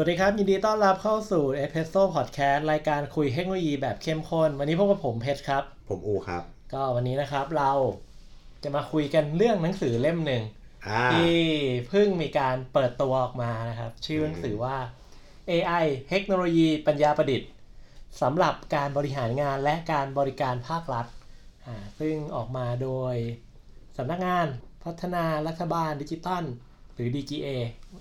วัสดีครับ ยินดีต้อนรับเข้าสู่ e p เพ s o Podcast รายการคุยเทคโนโลยีแบบเข้มข้น วันนี้พบกับผมเพชรครับ ผมอูครับ ก็วันนี้นะครับเราจะมาคุยกันเรื่องหนังสือเล่มหนึ่งอ่าที่เพิ่งมีการเปิดตัวออกมานะครับ ชื่อหนังสือว่า AI เทคโนโลยีปัญญาประดิษฐ์สำหรับการบริหารงานและการบริการภาครัฐอ่าซึ่งออกมาโดยสำนักงานพัฒนารัฐบาลดิจิตัล หรือ DGA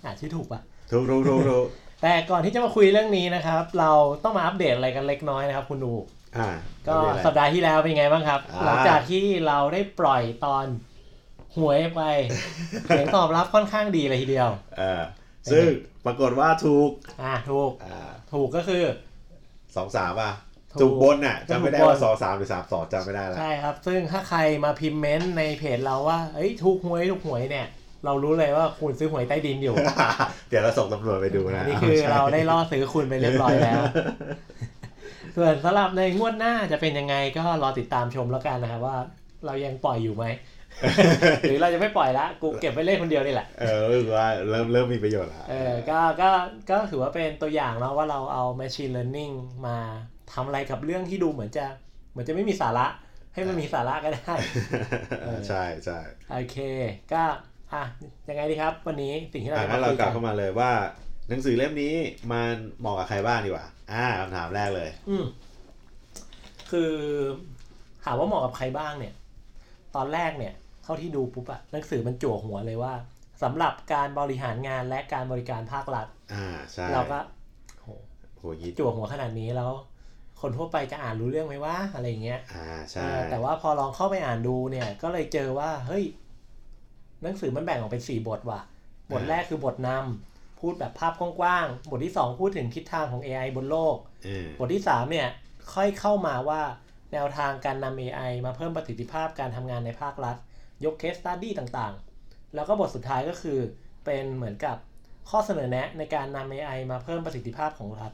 อ่านชื่อถูกปะถูกถูกถูกถูก แต่ก่อนที่จะมาคุยเรื่องนี้นะครับ เราต้องมาอัปเดตอะไรกันเล็กน้อยนะครับ คุณดูอ่าก็ไม่เป็นไรสัปดาห์ที่แล้วเป็นไงบ้างครับอ่าหลังจากที่เราได้ปล่อยตอนหวยไปเสียงตอบรับค่อนข้างดีเลยทีเดียวเออซึ่งปรากฏว่าถูก อ่าถูกอ่าถูกก็คือสองสามอะถูกถูกบนอะจำไม่ได้ถูกบนว่าสองสามหรือสามสองจำไม่ได้แล้วใช่ครับ ซึ่งถ้าใครมาพิมพ์เมนต์ในเพจเราว่าเอ้ยถูกหวยถูกหวยเนี่ย เรารู้เลยว่าคุณซื้อหวยใต้ดินอยู่ เดี๋ยวเราส่งตำรวจไปดูนะ นี่คือเราได้ล่อซื้อคุณไปเรียบร้อยแล้ว ส่วนสำหรับในงวดหน้าจะเป็นยังไงก็รอติดตามชมแล้วกันนะครับว่า เรายังปล่อยอยู่ไหมหรือเราจะไม่ปล่อยละกูเก็บไว้เล่นคนเดียวนี่แหละ เออรู้สึกว่าเริ่มเริ่มมีประโยชน์แล้วเออก็ก็ก็ถือว่าเป็นตัวอย่างเนาะว่าเราเอา machine learning มาทำอะไรกับเรื่องที่ดูเหมือนจะเหมือนจะไม่มีสาระ ให้มันมีสาระก็ได้เออใช่ใช่โอเค ก็ อะยังไงดีครับ วันนี้สิ่งที่เราอ่าจะงั้มานเราคุยกลักับนเข้ามาเลยว่า หนังสือเล่มนี้มันเหมาะกับใครบ้างดีกว่าอ่าคำถามแรกเลย อืมคือถามว่าเหมาะกับใครบ้างเนี่ย ตอนแรกเนี่ยเท่าที่ดูปุ๊บอะหนังสือมันจั่วหัวเลยว่าสำหรับการบริหารงานและการบริการภาครัฐ อ่าใช่เราก็โหโหยิดจั่วหัวขนาดนี้แล้วคนทั่วไปจะอ่านรู้เรื่องไหมว่าอะไรอย่างเงี้ย อ่าเอใช่อแต่ว่าพอลองเข้าไปอ่านดูเนี่ย ก็เลยเจอว่าเฮ้ย หนังสือมันแบ่งออกเป็นสี่บทว่ะ บทแรกคือบทนำพูดแบบภาพกว้างๆ บทที่สองพูดถึงทิศทางของ AI บนโลกเออบทที่3เนี่ยค่อยเข้ามาว่าแนวทางการนำ AI มาเพิ่มประสิทธิภาพการทำงานในภาครัฐ ยกเคสตัดดี้ต่างๆ แล้วก็บทสุดท้ายก็คือเป็นเหมือนกับข้อเสนอแนะในการนำ AI มาเพิ่มประสิทธิภาพของรัฐ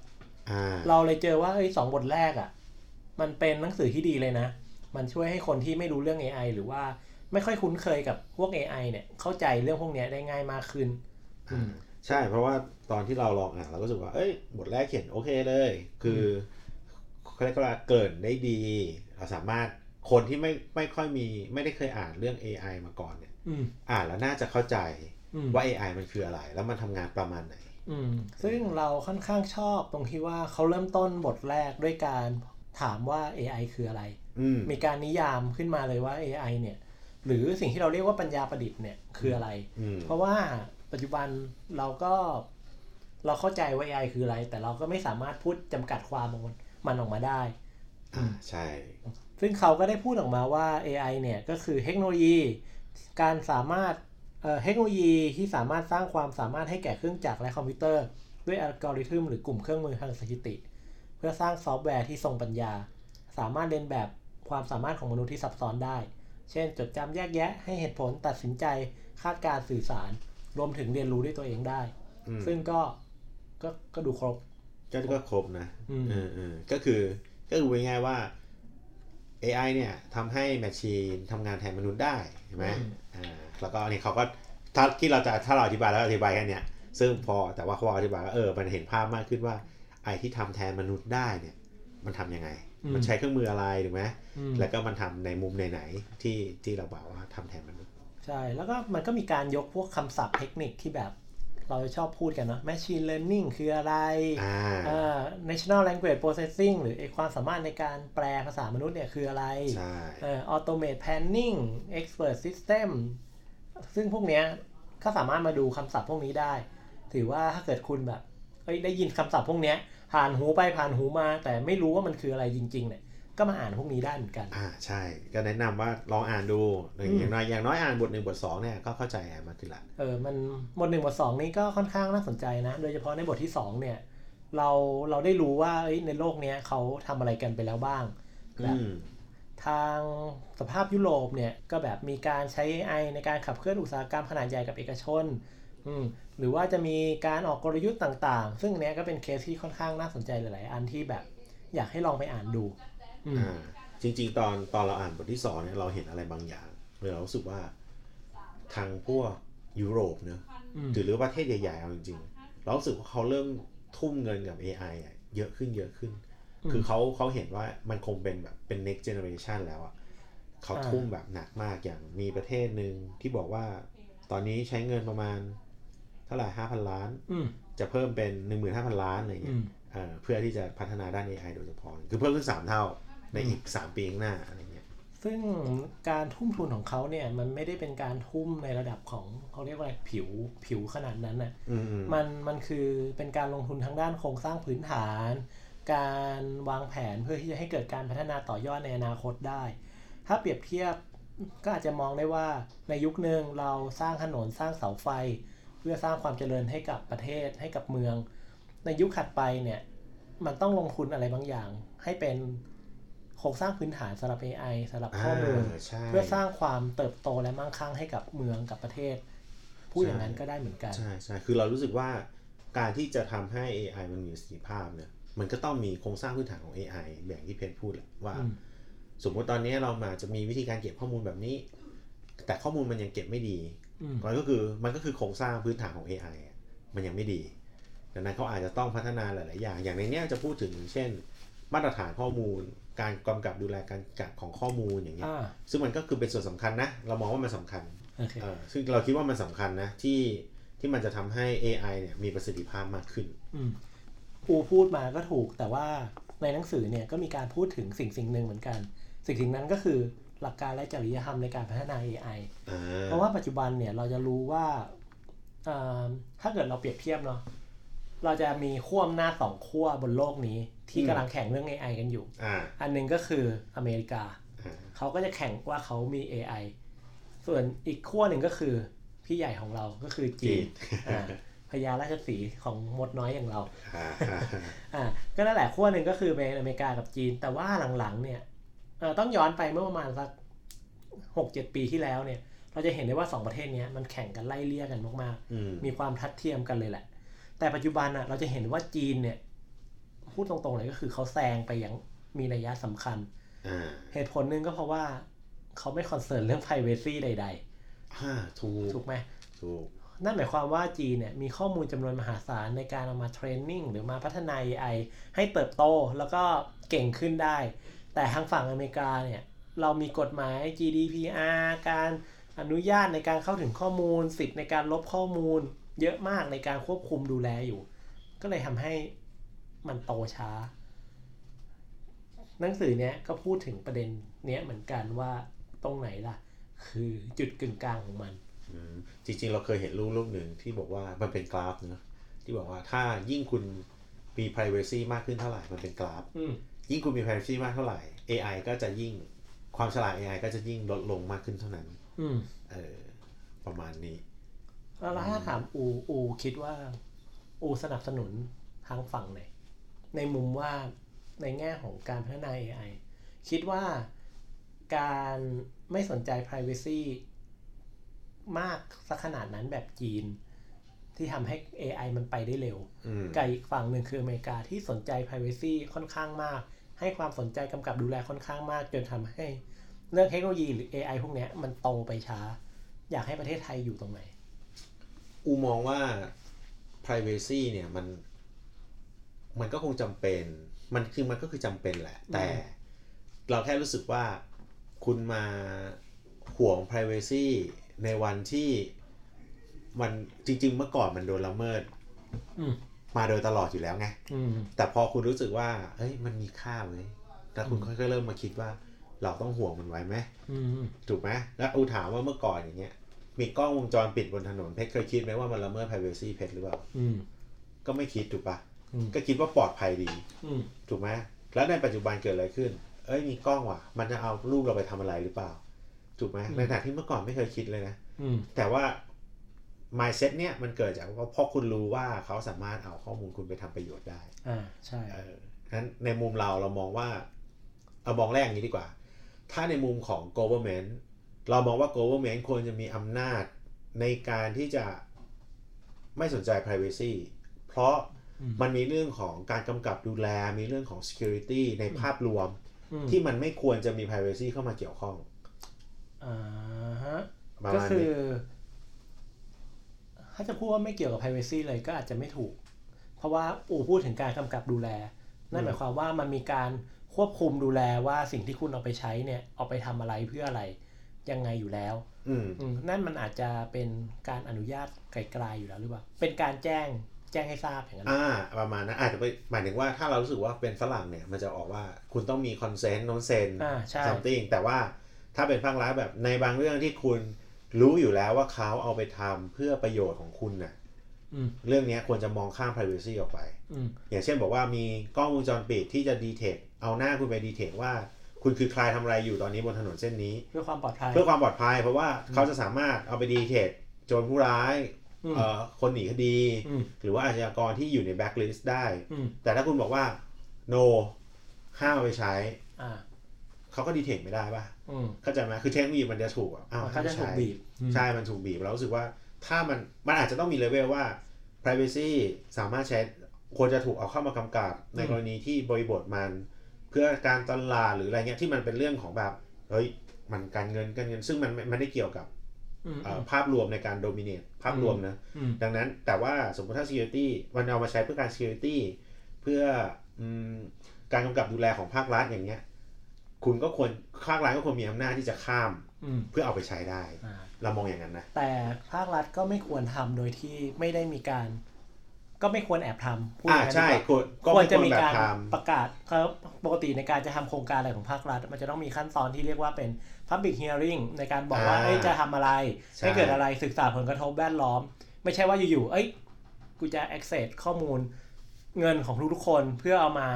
อ่าเราเลยเจอว่าเอ้ยสองบทแรกอะ่ะ มันเป็นหนังสือที่ดีเลยนะ มันช่วยให้คนที่ไม่รู้เรื่อง AI หรือว่า ไม่ค่อยคุ้นเคยกับพวก AI เนี่ยเข้าใจเรื่องพวกเนี้ยได้ง่ายมากขึ้นอืมใช่เพราะว่าตอนที่เราลองอ่านเราก็รู้สึกว่าเอ้ยบทแรกเขียนโอเคเลย คือเขาเรียกว่าเกิดได้ดีเราสามารถคนที่ไม่ไม่ค่อยมีไม่ได้เคยอ่านเรื่อง AI มาก่อนเนี่ยอืมอ่านแล้วน่าจะเข้าใจอืมว่า AI มันคืออะไร แล้วมันทำงานประมาณไหนอืมซึ่งเราค่อนข้างชอบตรงที่ว่าเขาเริ่มต้นบทแรกด้วยการถามว่า AI คืออะไรอืมมีการนิยามขึ้นมาเลยว่า AI เนี่ย หรือสิ่งที่เราเรียกว่าปัญญาประดิษฐ์เนี่ยคืออะไรอืมเพราะว่าปัจจุบันเราก็เราเข้าใจว่า AI คืออะไร แต่เราก็ไม่สามารถพูดจำกัดความมันมันออกมาได้อ่าใช่ ซึ่งเขาก็ได้พูดออกมาว่า AI เนี่ยก็คือเทคโนโลยี การสามารถเอ่อเทคโนโลยีที่สามารถสร้างความสามารถให้แก่เครื่องจักรและคอมพิวเตอร์ ด้วยอัลกอริทึมหรือกลุ่มเครื่องมือทางสถิติ เพื่อสร้างซอฟต์แวร์ที่ทรงปัญญา สามารถเลียนแบบความสามารถของมนุษย์ที่ซับซ้อนได้ เช่น จดจำแยกแยะ ให้เหตุผลตัดสินใจคาดการณ์สื่อสาร รวมถึงเรียนรู้ด้วยตัวเองได้อืมซึ่งก็ก็ก็ดูครบ ก็ก็ครบนะอืมเออเออก็คือก็คือง่ายๆว่า AI เนี่ยทำให้แมชชีนทำงานแทนมนุษย์ได้ใช่ไหมอืมอ่าแล้วก็อันนี้เขาก็ถ้าที่เราจะถ้าเราอธิบายแล้วอธิบายแค่เนี้ยซึ่งพอแต่ว่าเขาอธิบายว่าเออมันเห็นภาพมากขึ้นว่าไอ้ที่ทำแทนมนุษย์ได้เนี่ย มันทำยังไง มันใช้เครื่องมืออะไรถูกไหมอืมแล้วก็มันทำในมุมไหนๆที่ที่เราบอกว่าทำแทนมนุษย์ใช่แล้วก็มันก็มีการยกพวกคำศัพท์เทคนิคที่แบบเราชอบพูดกันเนาะ machine learning คืออะไรอ่าอ่า natural language processing หรือไอความสามารถในการแปลภาษามนุษย์เนี่ยคืออะไรใช่เอ่อ automate planning expert system ซึ่งพวกเนี้ยก็สามารถมาดูคำศัพท์พวกนี้ได้ ถือว่าถ้าเกิดคุณแบบเอ้ยได้ยินคำศัพท์พวกเนี้ย ผ่านหูไปผ่านหูมา แต่ไม่รู้ว่ามันคืออะไรจริง ๆ เนี่ย ก็มาอ่านพวกนี้ได้เหมือนกัน อ่าใช่ ก็แนะนำว่าลองอ่านดูอย่างน้อยอย่างน้อยอ่านบทหนึ่งบทสองเนี่ยก็เข้าใจมากขึ้นละเออมันบทหนึ่งบทสองนี้ก็ค่อนข้างน่าสนใจนะ โดยเฉพาะในบทที่สองเนี่ย เราเราได้รู้ว่าเอ้ยในโลกเนี้ยเขาทำอะไรกันไปแล้วบ้างแบอืบมทางสภาพยุโรปเนี่ยก็แบบมีการใช้ AI ในการขับเคลื่อนอุตสาหกรรมขนาดใหญ่กับเอกชนอืม หรือว่าจะมีการออกกลยุทธ์ต่างๆ ซึ่งเนี้ยก็เป็นเคสที่ค่อนข้างน่าสนใจหลาย ๆ อันที่แบบอยากให้ลองไปอ่านดูอืมอ่าจริง ๆ ตอนตอนเราอ่านบทที่สองเนี่ยเราเห็นอะไรบางอย่างเลยเรารู้สึกว่าทางพวกยุโรปเนอะอืมหรือประเทศใหญ่ๆเอาจริงๆเรารู้สึกว่าเขาเริ่มทุ่มเงินกับ AI อะเยอะขึ้นเยอะขึ้นอืมคือเขาเขาเห็นว่ามันคงเป็นแบบเป็น next generation แล้วอะเขาอ่าทุ่มแบบหนักมากอย่างมีประเทศหนึ่งที่บอกว่า ตอนนี้ใช้เงินประมาณ เท่าไหร่ห้าพันล้านอืมจะเพิ่มเป็นหนึ่งหมื่นห้าพันล้านอะไรเงี้อืยมเอ่อเพื่อที่จะพัฒนาด้าน AI โดยเฉพาะคือเพิ่มขึ้นสามเท่าในอีกสามปีข้างหน้าอะไรเงี้ยซึ่งการทุ่มทุนของเขาเนี่ยมันไม่ได้เป็นการทุ่มในระดับของเขาเรียกว่าอะไรผิวผิวขนาดนั้นน่ะอืมอืมมันมันคือเป็นการลงทุนทางด้านโครงสร้างพื้นฐาน การวางแผนเพื่อที่จะให้เกิดการพัฒนาต่อยอดในอนาคตได้ ถ้าเปรียบเทียบก็อาจจะมองได้ว่าในยุคหนึ่งเราสร้างถนนสร้างเสาไฟเพื่อสร้างความเจริญให้กับประเทศให้กับเมือง ในยุคถัดไปเนี่ยมันต้องลงทุนอะไรบางอย่าง ให้เป็นโครงสร้างพื้นฐานสำหรับ AI สำหรับข้อมูลาใช่เพื่อสร้างความเติบโตและมั่งคั่งให้กับเมืองกับประเทศพูดอย่างนั้นก็ได้เหมือนกันใช่ใช่คือเรารู้สึกว่าการที่จะทำให้ AI มันมีประสิทธิภาพเนี่ยมันก็ต้องมีโครงสร้างพื้นฐานของ AI อย่างที่เพชรพูดแหละว่าอืมสมมติตอนนี้เรามาจะมีวิธีการเก็บข้อมูลแบบนี้ แต่ข้อมูลมันยังเก็บไม่ดีอื มมันก็คือมันก็คือโครงสร้างพื้นฐานของ AI อะมันยังไม่ดี ดังนั้นเขาอาจจะต้องพัฒนาหลาย ๆ อย่าง อย่างในเนี้ยจะพูดถึงเช่น มาตรฐานข้อมูล การกำกับดูแลการจัดของข้อมูลอย่างเงี้ยอ่าซึ่งมันก็คือเป็นส่วนสำคัญนะ เรามองว่ามันสำคัญโอเคเออซึ่งเราคิดว่ามันสำคัญนะที่ที่มันจะทำให้ AI เนี่ยมีประสิทธิภาพมากขึ้นอืมปูพูดมาก็ถูกแต่ว่าในหนังสือเนี่ยก็มีการพูดถึงสิ่งสิ่งหนึ่งเหมือนกัน สิ่งสิ่งนั้นก็คือ หลักการและจริยธรรมในการพัฒนา AI อ่าเพราะว่าปัจจุบันเนี่ยเราจะรู้ว่าอ่าถ้าเกิดเราเปรียบเทียบเนาะเราจะมีขั้วอำนาจสองขั้วบนโลกนี้ ที่กำลังแข่งเรื่อง AI กันอยู่อ่าอันหนึ่งก็คืออเมริกาอ่าเขาก็จะแข่งว่าเขามี AI ส่วนอีกขั้วหนึ่งก็คือพี่ใหญ่ของเราก็คือจีนอ่าพญาราชสีห์ของมดน้อยอย่างเราอ่าอ่าอ่า ก็นั่นแหละขั้วหนึ่งก็คือเป็นอเมริกากับจีน แต่ว่าหลังๆเนี่ยเอ่อ ต้องย้อนไปเมื่อประมาณสักหกเจ็ดปีที่แล้วเนี่ย เราจะเห็นได้ว่าสองประเทศเนี้ยมันแข่งกันไล่เลี่ยกันมากอืมๆมีความทัดเทียมกันเลยแหละ แต่ปัจจุบันอะเราจะเห็นว่าจีนเนี่ย พูดตรงๆเลยก็คือเขาแซงไปอย่างมีนัยยะสำคัญอ่าเหตุผลหนึ่งก็เพราะว่าเขาไม่คอนเซิร์นเรื่อง privacy ใดอ่าถูกๆถูกไหมถูกนั่นหมายความว่าจีนเนี่ยมีข้อมูลจำนวนมหาศาลในการเอามาเทรนนิ่งหรือมาพัฒนา AI ให้เติบโตแล้วก็เก่งขึ้นได้ แต่ทางฝั่งอเมริกาเนี่ย เรามีกฎหมาย GDPR การอนุญาตในการเข้าถึงข้อมูล สิทธิ์ในการลบข้อมูล เยอะมากในการควบคุมดูแลอยู่ ก็เลยทำให้มันโตช้า หนังสือเนี้ยก็พูดถึงประเด็นเนี้ยเหมือนกันว่าตรงไหนล่ะ คือจุดกึ่งกลางของมันอืมจริงๆ เราเคยเห็นรูปรูปหนึ่งที่บอกว่ามันเป็นกราฟเนอะที่บอกว่าถ้ายิ่งคุณมี privacy มากขึ้นเท่าไหร่มันเป็นกราฟอืม ยิ่งคุณมี privacy มากเท่าไหร่ AI ก็จะยิ่งความฉลาด AI ก็จะยิ่งลดลงมากขึ้นเท่านั้น อืมเออประมาณนี้ แล้วถ้าถามอูอูคิดว่า อูสนับสนุนทางฝั่งไหน ในมุมว่าในแง่ของการพัฒนา AI คิดว่าการไม่สนใจ Privacy มากสักขนาดนั้นแบบจีน ที่ทำให้ AI มันไปได้เร็วอืมกับอีกฝั่งหนึ่งคืออเมริกาที่สนใจ Privacy ค่อนข้างมาก ให้ความสนใจกำกับดูแลค่อนข้างมาก จนทำให้เรื่องเทคโนโลยีหรือ AI พวกเนี้ยมันโตไปช้า อยากให้ประเทศไทยอยู่ตรงไหน อูมองว่า privacy เนี่ยมัน มันก็คงจำเป็น มันคือมันก็คือจำเป็นแหละ แต่เราแค่รู้สึกว่าคุณมาห่วง privacy ในวันที่ มันจริง ๆ เมื่อก่อนมันโดนละเมิดอืมมาโดยตลอดอยู่แล้วไงอืมแต่พอคุณรู้สึกว่า เอ้ย มันมีค่าเว้ยแล้วคุณค่อยๆเริ่มมาคิดว่า เราต้องห่วงมันไว้ไหมอืมถูกไหมแล้วอูถามว่าเมื่อก่อนอย่างเงี้ย มีกล้องวงจรปิดบนถนนเพชรเคยคิดไหมว่ามันละเมิด privacy เพชรหรือเปล่าอืมก็ไม่คิดถูกปะอืมก็คิดว่าปลอดภัยดีอืมถูกไหมแล้วในปัจจุบันเกิดอะไรขึ้น เอ้ยมีกล้องว่ะ มันจะเอารูปเราไปทำอะไรหรือเปล่า ถูกไหมในขณะที่เมื่อก่อนไม่เคยคิดเลยนะอืมแต่ว่า mindset เนี่ยมันเกิดจากว่าเพราะคุณรู้ว่าเขาสามารถเอาข้อมูลคุณไปทำประโยชน์ได้อ่าใช่เออนั้นในมุมเราเรามองว่าเอามองแรกอย่างนี้ดีกว่า ถ้าในมุมของ government เรามองว่า government ควรจะมีอำนาจในการที่จะไม่สนใจ privacy เพราะอืมมันมีเรื่องของการกำกับดูแล มีเรื่องของ security ในภาพรวมอืมที่มันไม่ควรจะมี privacy เข้ามาเกี่ยวข้องอ่าฮะประก็มาณคืนี้อ ถ้าจะพูดว่าไม่เกี่ยวกับ privacy เลยก็อาจจะไม่ถูก เพราะว่าอูพูดถึงการกำกับดูแล นั่นหมายความว่ามันมีการควบคุมดูแลว่าสิ่งที่คุณเอาไปใช้เนี่ยเอาไปทำอะไรเพื่ออะไรยังไงอยู่แล้วอืมอืมนั่นมันอาจจะเป็นการอนุญาตไกลๆอยู่แล้วหรือเปล่า เป็นการแจ้งแจ้งให้ทราบอย่างนั้นอ่าประมาณนั้นอาจจะไปหมายถึงว่าถ้าเรารู้สึกว่าเป็นฝรั่งเนี่ย มันจะออกว่าคุณต้องมีคอนเซนต์โน้นเซนอ่าใช่ something แต่ว่าถ้าเป็นภาครัฐแบบในบางเรื่องที่คุณ รู้อยู่แล้วว่าเขาเอาไปทำเพื่อประโยชน์ของคุณน่ะอืมเรื่องเนี้ยควรจะมองข้าม privacy ออกไปอืมอย่างเช่นบอกว่ามีกล้องวงจรปิดที่จะดีเทคเอาหน้าคุณไปดีเทคว่าคุณคือใครทำอะไรอยู่ตอนนี้บนถนนเส้นนี้ เพื่อความปลอดภัยเพื่อความปลอดภัย เพราะว่าเขาจะสามารถเอาไปดีเทคโจรผู้ร้ายอืมเอ่อคนหนีคดีอืมหรือว่าอาชญากรที่อยู่ในแบ็คลิสต์ได้อืมแต่ถ้าคุณบอกว่า no ห้ามเอาไปใช้อ่าเขาก็ดีเทคไม่ได้ป่ะอืม เข้าใจไหมคือเทคโนโลยีมันจะถูกอะอ้าวมันก็จะห้ามถูกใช้บีบอืมใช่มันถูกบีบแล้วรู้สึกว่าถ้ามันมันอาจจะต้องมีเลเวลว่า privacy สามารถใช้ควรจะถูกเอาเข้ามากำกับในกรณีที่บริบทมัน เพื่อการตลาดหรืออะไรเงี้ยที่มันเป็นเรื่องของแบบเฮ้ยมันการเงินการเงินซึ่งมันไม่ไม่ได้เกี่ยวกับอืมเอ่อภาพรวมในการ dominate ภาพรวมนะอืมดังนั้นแต่ว่าสมมติถ้า security มันเอามาใช้เพื่อการ security เพื่ออืมการกำกับดูแลของภาครัฐอย่างเงี้ย คุณก็ควรภาครัฐก็ควรมีอำนาจที่จะข้ามอืมเพื่อเอาไปใช้ได้อ่าเรามองอย่างนั้นนะ แต่ภาครัฐก็ไม่ควรทำโดยที่ไม่ได้มีการ ก็ไม่ควรแอบทำพูดออ่าย่างนั้นใช่ดีกว่าควรก็ควรไม่คจะวรมีแบบการทประกาศเขาปกติในการจะทำโครงการอะไรของภาครัฐ มันจะต้องมีขั้นตอนที่เรียกว่าเป็น Public Hearing ในการบอกว่าอ่าเอ้ยจะทำอะไรใช่ให้เกิดอะไรศึกษาผลกระทบแวดล้อม ไม่ใช่ว่าอยู่ๆเอ้ยกูจะ access ข้อมูลเงินของทุกๆคนเพื่อเอามา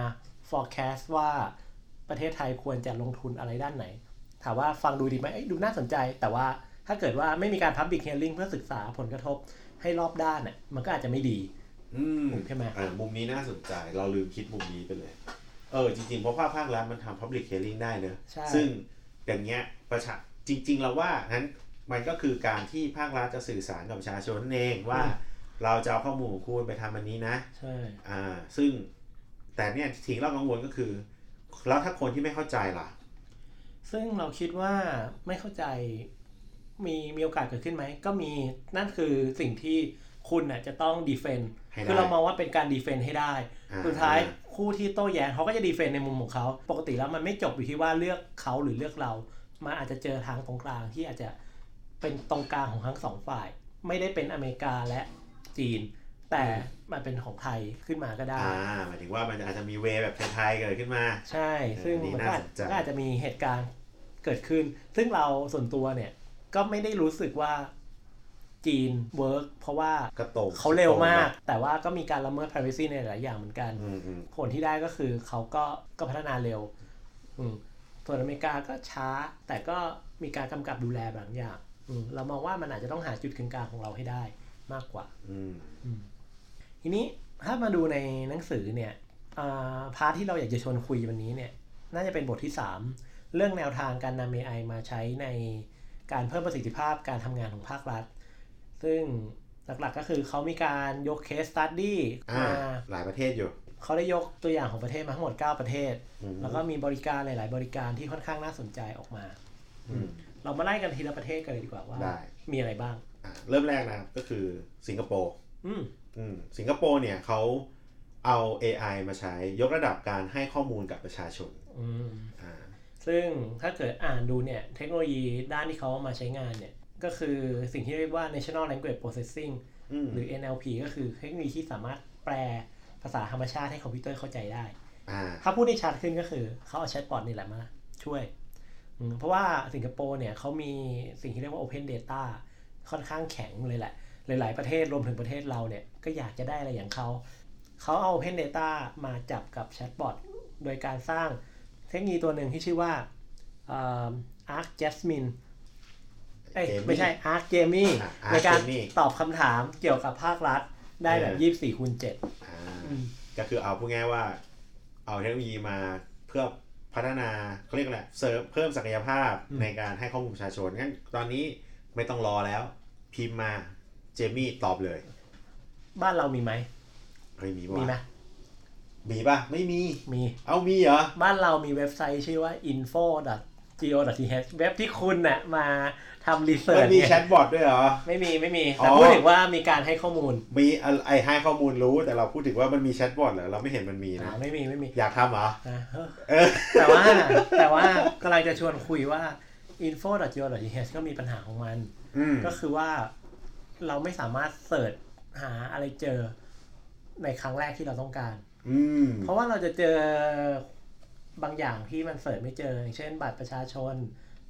forecast ว่า ประเทศไทยควรจะลงทุนอะไรด้านไหน ถามว่าฟังดูดีไหมเอ้ยดูน่าสนใจ แต่ว่าถ้าเกิดว่าไม่มีการ Public Hearing เพื่อศึกษาผลกระทบให้รอบด้านเนี่ยมันก็อาจจะไม่ดีำอืมใช่ไหมอ่ามุมนี้น่าสนใจ เราลืมคิดมุมนี้ไปเลย เออ จริงๆ เพราะภาคภาครัฐมันทำ public hearing ได้เนอะใช่ซึ่งอย่างเงี้ยประชาจริง ๆ เราว่านั้นมันก็คือการที่ภาครัฐจะสื่อสารกับประชาชนนั่นเองว่า เราจะเอาข้อมูลของคุณไปทำอันนี้นะ ใช่ อ่า ซึ่งแต่เนี่ยทิ้งเรากังวลก็คือ แล้วถ้าคนที่ไม่เข้าใจล่ะ ซึ่งเราคิดว่าไม่เข้าใจมีมีโอกาสเกิดขึ้นไหม ก็มีนั่นคือสิ่งที่คุณน่ะจะต้องดีเฟนต์ให้ได้คือเรามองว่าเป็นการดีเฟนต์ให้ได้อ่าสุดท้ายคู่ที่โต้แย้งเขาก็จะดีเฟนต์ในมุมของเขา ปกติแล้วมันไม่จบอยู่ที่ว่าเลือกเขาหรือเลือกเรา มันอาจจะเจอทางตรงกลางที่อาจจะเป็นตรงกลางของทั้งสองฝ่าย ไม่ได้เป็นอเมริกาและจีน แต่ มันเป็นของไทยขึ้นมาก็ได้อ่าหมายถึงว่ามันอาจจะมี way แบบไทยๆเกิดขึ้นมา ใช่ ซึ่งอันนี้มันก็อาจน่าสนใจก็อาจจะมีเหตุการณ์เกิดขึ้น ซึ่งเราส่วนตัวเนี่ยก็ไม่ได้รู้สึกว่าจีน work เพราะว่าก็ตรงเขาเร็วมาก แต่ว่าก็มีการละเมิด privacy ในหลายอย่างเหมือนกันอืมอืมผลที่ได้ก็คือเขาก็ก็พัฒนาเร็วอืมส่วนอเมริกาก็ช้า แต่ก็มีการกำกับดูแลบางอย่างอืมเรามองว่ามันอาจจะต้องหาจุดกึ่งกลางของเราให้ได้มากกว่า อืม ทีนี้ถ้ามาดูในหนังสือเนี่ยอ่า part ที่เราอยากจะชวนคุยวันนี้เนี่ยน่าจะเป็นบทที่ 3 เรื่องแนวทางการนำ AI มาใช้ในการเพิ่มประสิทธิภาพการทำงานของภาครัฐ ซึ่งหลักๆก็คือเขามีการยก case study อ่ามาหลายประเทศอยู่ เขาได้ยกตัวอย่างของประเทศมาทั้งหมด 9 ประเทศอืมแล้วก็มีบริการหลาย ๆ บริการที่ค่อนข้างน่าสนใจออกมาอืมเรามาไล่กันทีละประเทศกันเลยดีกว่าว่าได้มีอะไรบ้างอะเริ่มแรกนะครับก็คือสิงคโปร์อืมอืม สิงคโปร์เนี่ยเขาเอา AI มาใช้ยกระดับการให้ข้อมูลกับประชาชนอืมอ่าซึ่งถ้าเกิดอ่านดูเนี่ย เทคโนโลยีด้านที่เขาเอามาใช้งานเนี่ย ก็คือสิ่งที่เรียกว่า National Language Processing อืมหรือ NLP ก็คือเทคโนโลยีที่สามารถแปลภาษาธรรมชาติให้คอมพิวเตอร์เข้าใจได้อ่าถ้าพูดได้ชัดขึ้นก็คือเขาเอาแชทบอทนี่แหละมาช่วยอืมเพราะว่าสิงคโปร์เนี่ยเขามีสิ่งที่เรียกว่า Open Data ค่อนข้างแข็งเลยแหละ หลาย ๆ ประเทศรวมถึงประเทศเราเนี่ยก็อยากจะได้อะไรอย่างเขา เขาเอา Open Data มาจับกับแชทบอทโดยการสร้างเทคโนโลยีตัวหนึ่งที่ชื่อว่าเอ่อ Arc Jasmine เอ้ย Jamie ไม่ใช่ Arc Jamie อะ Arc ในการ Jamie ตอบคำถามเกี่ยวกับภาครัฐได้แบบเออ24คูณ7อ่าอืมก็คือเอาพูดง่ายๆว่า เอาเทคโนโลยีมาเพื่อพัฒนาเขาเรียกอะไรเสริมเพิ่มศักยภาพอืมในการให้ข้อมูลประชาชนงั้นตอนนี้ไม่ต้องรอแล้ว พิมพ์มา เจมี่ตอบเลย บ้านเรามีไหมเฮ้ยมีมีไหมปะมีป่ะ ไม่มี มี เอามีเหรอ บ้านเรามีเว็บไซต์ชื่อว่า info go.th เว็บที่คุณน่ะมาทำรีเสิร์มัชนมีเนี่ยแชทบอทด้วยเหรอ ไม่มีไม่มีอ๋อแต่พูดถึงว่ามีการให้ข้อมูล มีอะไอให้ข้อมูลรู้แต่เราพูดถึงว่ามันมีแชทบอทเหรอ เราไม่เห็นมันมีอ่านะ ไม่มีไม่มี อยากทำเหรอนะเออเออแต่ว่าแต่ว่ากำลังจะชวนคุยว่า info.go.th ก็มีปัญหาของมันอืมก็คือว่า เราไม่สามารถเสิร์ชหาอะไรเจอในครั้งแรกที่เราต้องการ อืมเพราะว่าเราจะเจอบางอย่างที่มันเสิร์ชไม่เจออย่างเช่น บัตรประชาชน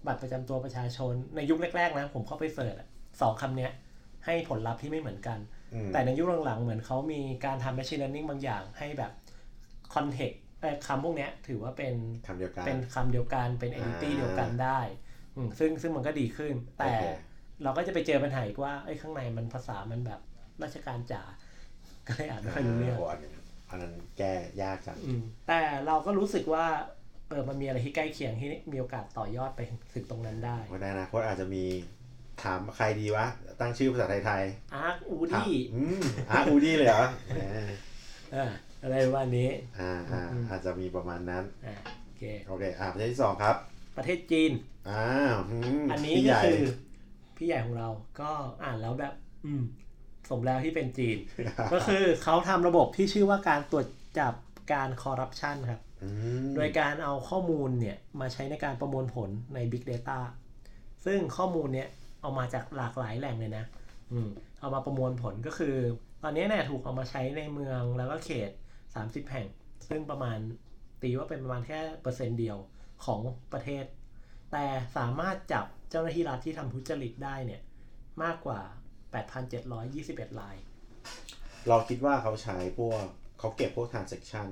บัตรประจำตัวประชาชน ในยุคแรกๆนะผมเข้าไปเสิร์ชอะสองคำเนี้ย ให้ผลลัพธ์ที่ไม่เหมือนกันอืมแต่ในยุคหลังๆ เหมือนเขามีการทำ machine learning บางอย่างให้แบบ context เอ่อคำพวกเนี้ยถือว่าเป็นคำเดียวกันเป็นคำเดียวกันเป็น entity อ่าเดียวกันได้อืมซึ่งซึ่งมันก็ดีขึ้น แต่โอ เคเราก็จะไปเจอปัญหาอีกว่าเอ้ยข้างในมันภาษามันแบบราชการจ๋าก็เลยอ่านไม่ค่อยรู้เรื่องโอันนั้นอันนั้นแก้ยากจังอืมแต่เราก็รู้สึกว่าเออมันมีอะไรที่ใกล้เคียงที่มีโอกาสต่อยอดไปถึงตรงนั้นได้วันในอนาคตอาจจะมีถามใครดีวะ ตั้งชื่อภาษาไทยอาร์คอูๆถามดี้อืมอาอูดี้เลยเหรอแหมอะไรประมาณนี้ อ่าอ่าอืมอาจจะมีประมาณนั้นอ่าโอเคโอเคอ่าประเทศที่สองครับ ประเทศจีนอ้าวอืมอันนี้พี่ใหก็ญ่คือ พี่ใหญ่ของเราก็อ่านแล้วแบบ อืม สมแล้วที่เป็นจีน ก็คือเขาทำระบบที่ชื่อว่าการตรวจจับการคอร์รัปชันครับอืมโดยการเอาข้อมูลเนี่ย มาใช้ในการประมวลผลใน Big Data ซึ่งข้อมูลเนี่ยเอามาจากหลากหลายแหล่งเลยนะ อืม เอามาประมวลผลก็คือ ตอนนี้เนี่ยถูกเอามาใช้ในเมืองแล้วก็เขต 30 แห่ง ซึ่งประมาณตีว่าเป็นประมาณแค่เปอร์เซ็นต์เดียวของประเทศ แต่สามารถจับ เจ้าหน้าที่รัฐที่ทำทุจริตได้เนี่ยมากกว่า 8,721ราย เราคิดว่าเขาใช้พวกเขาเก็บพวก transaction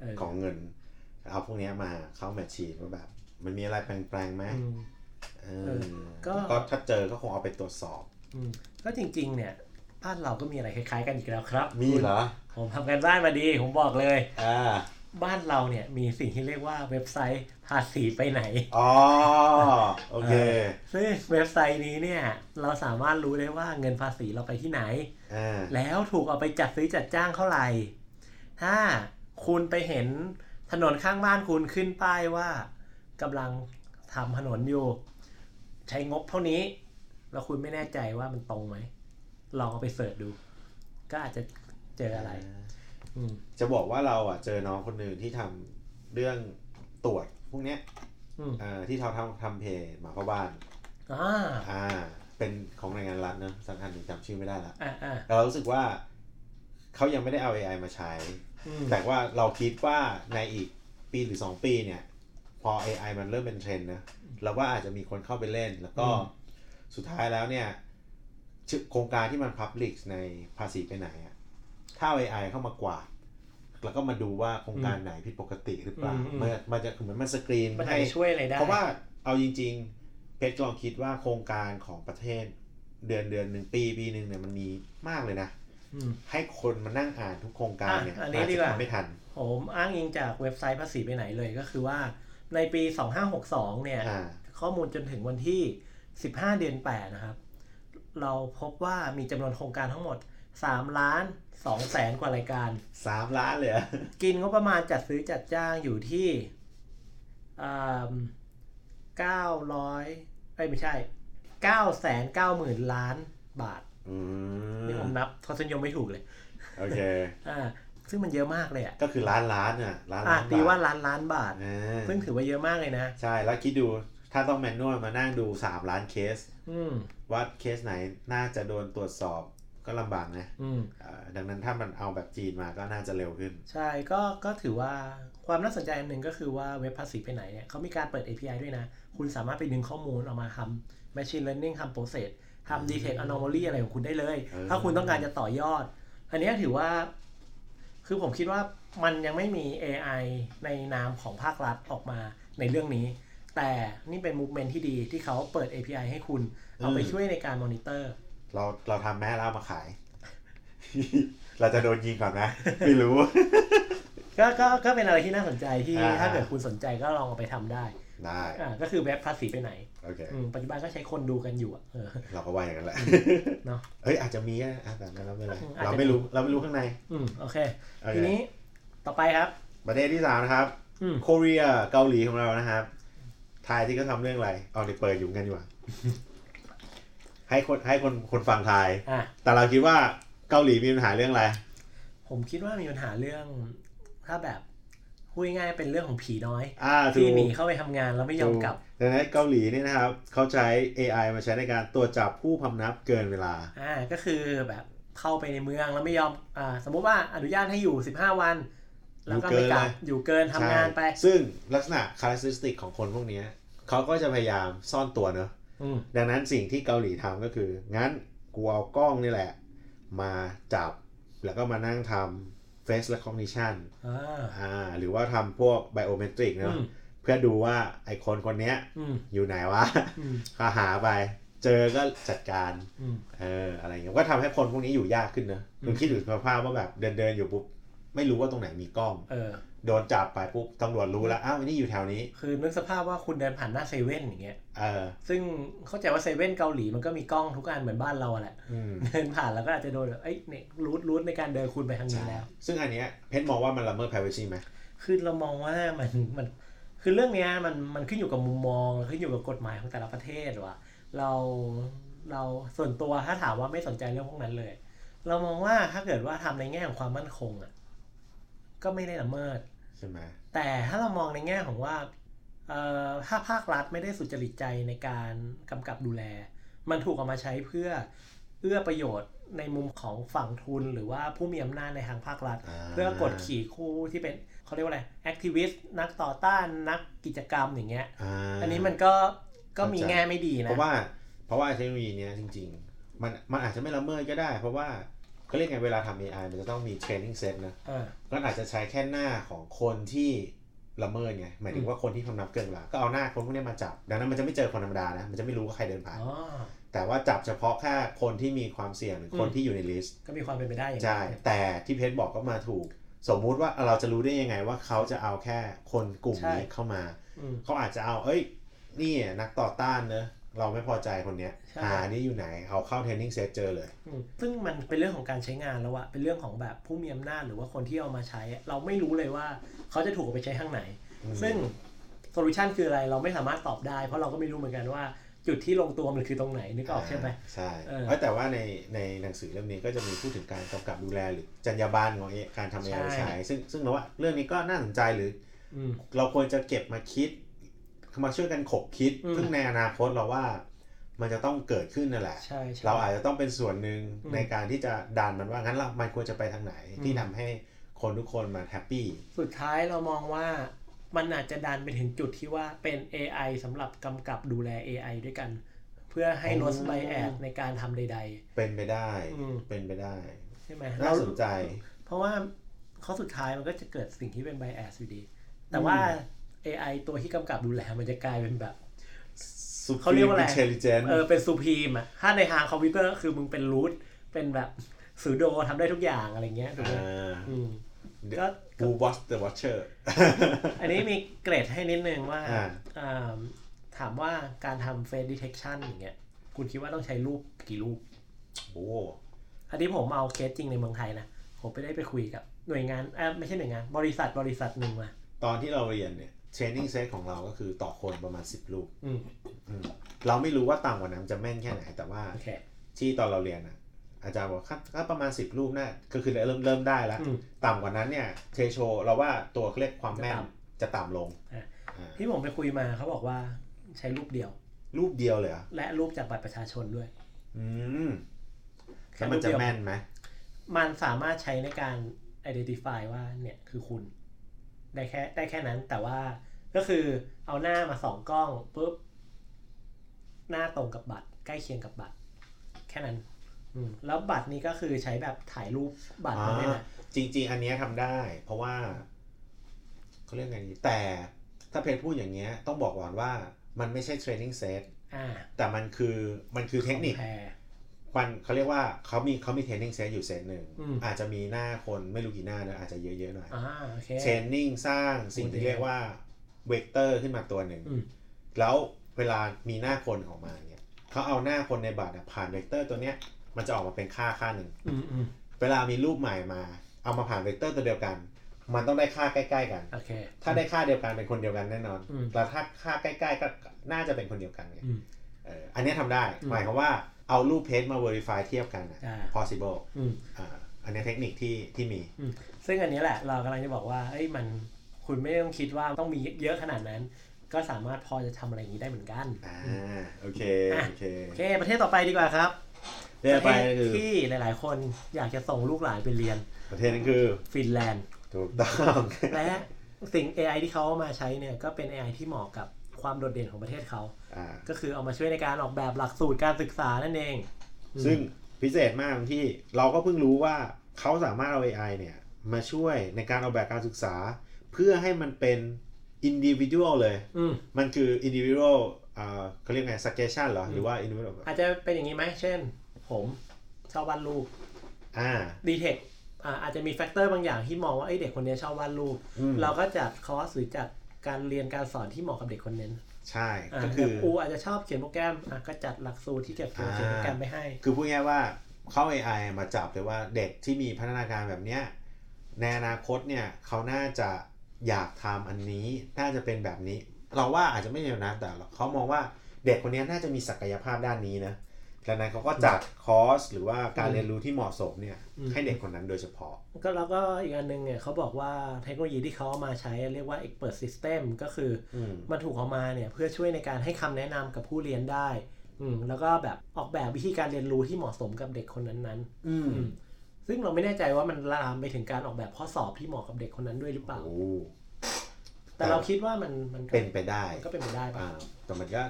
เออของเงิน เอาพวกเนี้ยมาเข้าแมชชีนว่าแบบ มันมีอะไรแปลงๆไหมอืมเอเอออก็ก็ถ้าเจอก็คงเอาไปตรวจสอบอืมก็จริง ๆ เนี่ยบ้านเราก็มีอะไรคล้ายๆกันอีกแล้วครับ มีเหรอ ผมทำกันบ้านมาดี ผมบอกเลย อ่า บ้านเราเนี่ยมีสิ่งที่เรียกว่าเว็บไซต์ภาษีไปไหน อ๋อ โอเค ซึ่งเว็บไซต์นี้เนี่ย เราสามารถรู้ได้ว่าเงินภาษีเราไปที่ไหนอ่าแล้วถูกเอาไปจัดซื้อจัดจ้างเท่าไหร่ ถ้าคุณไปเห็นถนนข้างบ้านคุณขึ้นป้ายว่ากำลังทำถนนอยู่ ใช้งบเท่านี้ แล้วคุณไม่แน่ใจว่ามันตรงไหม ลองเอาไปเสิร์ชดู ก็อาจจะเจออะไรอืม จะบอกว่าเราอะ เจอน้องคนหนึ่งที่ทำเรื่องตรวจพวกเนี้ยอืมอ่าที่เขาทำทำเพจหมาเข้าบ้านอ่าอ่า เป็นของหน่วยงานรัฐเนอะสังกัดหนึ่งจำชื่อไม่ได้ละอ่าอ่าแต่เรารู้สึกว่าเขายังไม่ได้เอา AI มาใช้อืมแต่ว่าเราคิดว่าในอีกปีหรือ2ปีเนี่ย พอ AI มันเริ่มเป็นเทรนด์นะเราว่าอาจจะมีคนเข้าไปเล่น แล้วก็สุดท้ายแล้วเนี่ยชื่อโครงการที่มัน Public ในภาษีไปไหนอะ ถ้าเอา AI เข้ามากวาดแล้วก็มาดูว่าโครงการไหนผิดปกติหรือเปล่าอืมอืมมันมันจะเหมือนมันสกรีนมันอาจให้จะช่วยอะไรได้เพราะว่าเอาจริง ๆ เพชรลองคิดว่าโครงการของประเทศ เดือนเดือนหนึ่งปีปีหนึ่งเนี่ยมันมีมากเลยนะอืมให้คนมานั่งอ่านทุกโครงการเนี่ยอะอันนี้อาจดีจะกว่าทำไม่ทัน ผมอ้างอิงจากเว็บไซต์ภาษีไปไหนเลยก็คือว่าในปี 2562 เนี่ยอ่าข้อมูลจนถึงวันที่ 15 เดือน 8 นะครับ เราพบว่ามีจำนวนโครงการทั้งหมด 3ล้าน2แสนกว่ารายการสามล้านเลยเหรอกินงบประมาณจัดซื้อจัดจ้างอยู่ที่เก้าร้อยเอ้ยไม่ใช่เก้าแสนเก้าหมื่นล้านบาทอืนี่ผมมนับทศนิยมไม่ถูกเลยโอเคอ่าซึ่งมันเยอะมากเลยอะก็คือล้านล้านอะล้านอะล้านตีว่าบาทล้านล้านบาทอ่าซึ่งถือว่าเยอะมากเลยนะ ใช่แล้วคิดดูถ้าต้องแมนนวลมานั่งดูสามล้านเคสอืมว่าเคสไหนน่าจะโดนตรวจสอบ ก็ลำบากนะอืมอ่าดังนั้นถ้ามันเอาแบบจีนมาก็น่าจะเร็วขึ้น ใช่ก็ก็ถือว่าความน่าสนใจอันหนึ่งก็คือว่าเว็บภาษีไปไหนเนี่ยเขามีการเปิด API ด้วยนะ คุณสามารถไปดึงข้อมูลออกมาทำ Machine Learning ทำ Process ทำ Detect Anomaly อะไรของคุณได้เลยเออถ้าคุณต้องการจะต่อยอด อันเนี้ยถือว่า คือผมคิดว่ามันยังไม่มี AI ในนามของภาครัฐออกมาในเรื่องนี้ แต่นี่เป็น movement ที่ดีที่เขาเปิด API ให้คุณ เอาไปช่วยในการมอนิเตอร์ เราเราทำแม่แล้วเอามาขาย เราจะโดนยิงก่อนนะ ไม่รู้ ก็ก็ก็เป็นอะไรที่น่าสนใจที่อ่า ถ้าเกิดคุณสนใจก็ลองเอาไปทำได้ได้ อ่าก็คือเว็บภาษีไปไหนโอเค อืมปัจจุบันก็ใช้คนดูกันอยู่อะเออ เราก็ว่าอย่างนั้นแหละเนอะเอ้ยอาจจะมีอะอะแต่เราไม่เป็นไรอืมอาจจะ เราไม่รู้เราไม่รู้ข้างในอืมโอเค โอเคทีนี้ต่อไปครับ ประเทศที่สามนะครับอืมโคเรียเกาหลีของเรานะครับทายที่เขาทำเรื่องอะไรเอาในเปิดอยู่กันดีกว่า ให้คนให้คนคนฟังทาย อะ แต่เราคิดว่าเกาหลีมีปัญหาเรื่องอะไร ผมคิดว่ามีปัญหาเรื่อง ถ้าแบบพูดง่ายๆเป็นเรื่องของผีน้อย อ่าถูที่กหนีเข้าไปทำงานแล้วไม่ยอมกลับ ดังนั้นเกาหลีนี่นะครับเขาใช้ AI มาใช้ในการตรวจจับผู้พำนับเกินเวลา อ่าก็คือแบบเข้าไปในเมืองแล้วไม่ยอมอ่าสมมุติว่าอนุญาตให้อยู่ 15 วัน แล้วก็ไม่กลับอยู่เกินเลยอยู่เกินทำงานไป ใช่ซึ่งลักษณะคุณลักษณะของคนพวกเนี้ยเขาก็จะพยายามซ่อนตัวเนอะอืม ดังนั้นสิ่งที่เกาหลีทำก็คือ งั้นกูเอากล้องนี่แหละ มาจับแล้วก็มานั่งทำ face recognition อ่าอ่าหรือว่าทำพวก biometric เนอะอืมเพื่อดูว่าไอคนคนเนี้ยอืมอยู่ไหนวะอืมก็หาไปเจอก็จัดการอืมเอออะไรเงี้ยก็ทำให้คนพวกนี้อยู่ยากขึ้นเนอะอืมคุณคิดถึงสภาพว่าแบบเดินเดินๆอยู่ปุ๊บไม่รู้ว่าตรงไหนมีกล้องเออโดนจับไปปุ๊บตำรวจรู้แล้วอ้าวอันนี้อยู่แถวนี้ คือนึกสภาพว่าคุณเดินผ่านหน้าเซเว่นอย่างเงี้ยเออซึ่งเข้าใจว่าเซเว่นเกาหลีมันก็มีกล้องทุกอันเหมือนบ้านเราอะแหละอืมเดินผ่านแล้วก็อาจจะโดนแบบเอ้ยเนี่ยรูทรูทในการเดินคุณไปทางนี้แล้ว ซึ่งอันเนี้ยเพชรมองว่ามันละเมิด privacy ไหมคือเรามองว่ามันมันคือเรื่องเนี้ยมันมันขึ้นอยู่กับมุมมองขึ้นอยู่กับกฎหมายของแต่ละประเทศว่าเราเราส่วนตัวถ้าถามว่าไม่สนใจเรื่องพวกนั้นเลย เรามองว่าถ้าเกิดว่าทำในแง่ของความมั่นคงอะ ก็ไม่ได้ละเมิดใช่ไหมแต่ถ้าเรามองในแง่ของว่าเอ่อถ้าภาครัฐไม่ได้สุจริตใจในการกำกับดูแล มันถูกเอามาใช้เพื่อเอื้อประโยชน์ในมุมของฝั่งทุนหรือว่าผู้มีอำนาจในทางภาครัฐาเพื่อกดขี่คู่ที่เป็นเขาเรียกว่าอะไร activist นักต่อต้านนักกิจกรรมอย่างเงี้ยาอันนี้มันก็ก็มีเข้าใจแง่ไม่ดีเพราะว่านะเพราะว่าเทคโนโลยีเนี้ยจริง ๆ มันมันอาจจะไม่ละเมิดก็ได้ เพราะว่า เขาเรียกไงเวลาทำ AI มันจะต้องมี training set นะอ่าก็อาจจะใช้แค่หน้าของคนที่ละเมิดไงหมายถึงว่าคนที่ทำนับเกินเวลาก็เอาหน้าคนพวกนี้มาจับ ดังนั้นมันจะไม่เจอคนธรรมดานะ มันจะไม่รู้ว่าใครเดินผ่านอ๋อแต่ว่าจับเฉพาะแค่คนที่มีความเสี่ยงหรือคนอืมที่อยู่ใน list ก็มีความเป็นไปได้อย่างใช่นั้นแต่ที่เพชรบอกก็มาถูก สมมุติว่าเราจะรู้ได้ยังไงว่าเขาจะเอาแค่คนกลุ่มนี้เข้ามาอืมเขาอาจจะเอา เอ้ย นี่นักต่อต้านเนอะ เราไม่พอใจคนเนี้ยใช่อ่านี่อยู่ไหนเอาเข้า training set เจอเลยอืมซึ่งมันเป็นเรื่องของการใช้งานแล้วอะเป็นเรื่องของแบบผู้มีอำนาจหรือว่าคนที่เอามาใช้อะเราไม่รู้เลยว่าเขาจะถูกเอาไปใช้ทางไหนอืมซึ่ง solution คืออะไรเราไม่สามารถตอบได้ เพราะเราก็ไม่รู้เหมือนกันว่าจุดที่ลงตัวมันคือตรงไหนนึกออกใช่ไหมใช่เออเอ้ยแต่ว่าในในหนังสือเล่มนี้ก็จะมีพูดถึงการกำกับดูแลหรือจรรยาบรรณของ AI การทำ AI ใช้ซึ่งซึ่งเราว่าเรื่องนี้ก็น่าสนใจหรืออืมเราควรจะเก็บมาคิด มาช่วยกันขบคิดอืมซึ่งในอนาคตเราว่ามันจะต้องเกิดขึ้นนั่นแหละใช่ใช่เราอาจจะต้องเป็นส่วนหนึ่งอืมในการที่จะดันมันว่างั้นเรามันควรจะไปทางไหนอืมที่ทำให้คนทุกคนมาแฮปปี้ สุดท้ายเรามองว่ามันอาจจะดันไปถึงจุดที่ว่าเป็น AI สำหรับกำกับดูแล AI ด้วยกัน เพื่อให้อ๋อลดไบแอดในการทำใดเป็นไปได้อืมเป็นไปได้ๆใช่ไหมน่าสนใจ เพราะว่าข้อสุดท้ายมันก็จะเกิดสิ่งที่เป็นไบแอสอยู่ดี แต่ว่า AI ตัวที่กำกับดูแลมันจะกลายเป็นแบบเขาเรียกว่าอะไร intelligent เออเป็นซูพีมอะถ้าในทางคอมพิวเตอร์ก็คือมึงเป็นรูทเป็นแบบสูโดทำได้ทุกอย่างอะไรเงี้ยถูกไหมอ่าอืมก็ Who watch the watcher อันนี้มีเกรดให้นิดนึงว่าอ่าอ่าถามว่าการทำ face detection อย่างเงี้ย คุณคิดว่าต้องใช้รูปกี่รูป โอ้อันนี้ผมเอาเคสจริงในเมืองไทยนะ ผมไปได้ไปคุยกับหน่วยงานเออไม่ใช่หน่วยงาน บริษัทบริษัทหนึ่งมา ตอนที่เราเรียนเนี่ย training set ของเราก็คือต่อคนประมาณ 10 ลูกอืมอืมเราไม่รู้ว่าต่ำกว่านั้นจะแม่นแค่ไหน แต่ว่าโอเคที่ตอนเราเรียนอะ อาจารย์บอกครับก็ประมาณ 10 ลูกน่าก็คือเริ่มเริ่มได้แล้วอืมต่ำกว่านั้นเนี่ยเทโชเราว่าตัวเขาเรียกความแม่นจะต่จะต่ำลงอะอ่าที่ผมไปคุยมาเขาบอกว่าใช้รูปเดียว รูปเดียวเลยเหรอะและรูปจากบัตรประชาชนด้วย อืมแค่แล้วมันรูปจะเดียวแม่นไหมมันสามารถใช้ในการ identify ว่าเนี่ยคือคุณ ได้แค่ได้แค่นั้น แต่ว่าก็คือเอาหน้ามาสองกล้องปุ๊บหน้าตรงกับบัตร ใกล้เคียงกับบัตร แค่นั้นอืมแล้วบัตรนี้ก็คือใช้แบบถ่ายรูปบัตรมาได้แหละจริง ๆ อันเนี้ยทำได้ เพราะว่าเขาเรียกไงดีแต่ถ้าเพจพูดอย่างเงี้ย ต้องบอกก่อนว่ามันไม่ใช่ training set อ่าแต่มันคือมันคือเทคนิคแพร มันเขาเรียกว่าเขามีเขามี training set อยู่เซตหนึ่งอืมอาจจะมีหน้าคนไม่รู้กี่หน้าเนอะอาจจะเยอะๆหน่อยอ่าโอเค training สร้างสิ่งโอเคที่เรียกว่าเวกเตอร์ขึ้นมาตัวหนึ่งอืมแล้วเวลามีหน้าคนออกมาเนี่ยเขาเอาหน้าคนในบัตรอะผ่านเวกเตอร์ตัวเนี้ยมันจะออกมาเป็นค่าค่าหนึ่งอืมอืมเวลามีรูปใหม่มา เอามาผ่านเวกเตอร์ตัวเดียวกัน มันต้องได้ค่าใกล้ ๆ กันโอเคถ้าได้ค่าเดียวกันเป็นคนเดียวกันแน่นอนอืมแต่ถ้าค่าใกล้ ๆ ก็น่าจะเป็นคนเดียวกันไงอืมเอออันเนี้ยทำได้อืมหมายความว่า เอารูปเพจมา verify เทียบกันอะ อ่า possible อืม อ่าอันเนี้ยเทคนิคที่ที่มี อืมซึ่งอันนี้แหละเรากำลังจะบอกว่าเอ้ยมันคุณไม่ต้องคิดว่าต้องมีเยอะขนาดนั้น ก็สามารถพอจะทำอะไรอย่างนี้ได้เหมือนกัน อ่า โอเคอะโอเคโอเค ประเทศต่อไปดีกว่าครับเรียกไปประเทศคือที่หลาย ๆ คนอยากจะส่งลูกหลานไปเรียนประเทศนั้นคือ ฟินแลนด์ ถูกต้อง และสิ่ง AI ที่เขาเอามาใช้เนี่ยก็เป็น AI ที่เหมาะกับ ความโดดเด่นของประเทศเขาอ่าก็คือเอามาช่วยในการออกแบบหลักสูตรการศึกษานั่นเอง ซึ่งพิเศษมากตรงที่เราก็เพิ่งรู้ว่าเขาสามารถเอา AI เนี่ยมาช่วยในการออกแบบการศึกษา เพื่อให้มันเป็น individual เลยอืมมันคือ individual อ่าเขาเรียกไง suggestion เหรอ หรือว่า individual อาจจะเป็นอย่างนี้ไหม เช่น ผมชอบวาดรูปอ่า detect อ่าอาจจะมี factor บางอย่างที่มองว่าเอ้ยเด็กคนนี้ชอบวาดรูปอืมเราก็จัดคอร์สหรือจัด การเรียนการสอนที่เหมาะกับเด็กคนนั้นใช่อ่าก็คือแบบอูอาจจะชอบเขียนโปรแกรมอะก็จัดหลักสูตรที่เกี่ยวกับเขียนโปรแกรมไปให้ คือพูดง่ายๆว่าเข้า AI มาจับเลยว่าเด็กที่มีพัฒนาการแบบเนี้ยในอนาคตเนี่ยเขาน่าจะอยากทำอันนี้น่าจะเป็นแบบนี้ เราว่าอาจจะไม่อย่างนั้นแต่เขามองว่าเด็กคนนี้น่าจะมีศักยภาพด้านนี้นะ ดังนั้นเขาก็จัดคอร์สหรือว่าการเรียนรู้ที่เหมาะสมเนี่ยอืมให้เด็กคนนั้นโดยเฉพาะ ก็แล้วก็อีกอันหนึงเนี่ยเขาบอกว่าเทคโนโลยีที่เขาเอามาใช้เรียกว่า expert system ก็คืออมมันถูกเอามาเนี่ยเพื่อช่วยในการให้คำแนะนำกับผู้เรียนได้ อืมแล้วก็แบบออกแบบวิธีการเรียนรู้ที่เหมาะสมกับเด็กคนนั้นๆ อืมอืมซึ่งเราไม่แน่ใจว่ามันลามไปถึงการออกแบบข้อสอบที่เหมาะกับเด็กคนนั้นด้วยหรือเปล่าโอ้แต่เราคิดว่ามันมันก็เป็นไปได้มันก็เป็นไปได้ป่ะอ่าแต่มันก็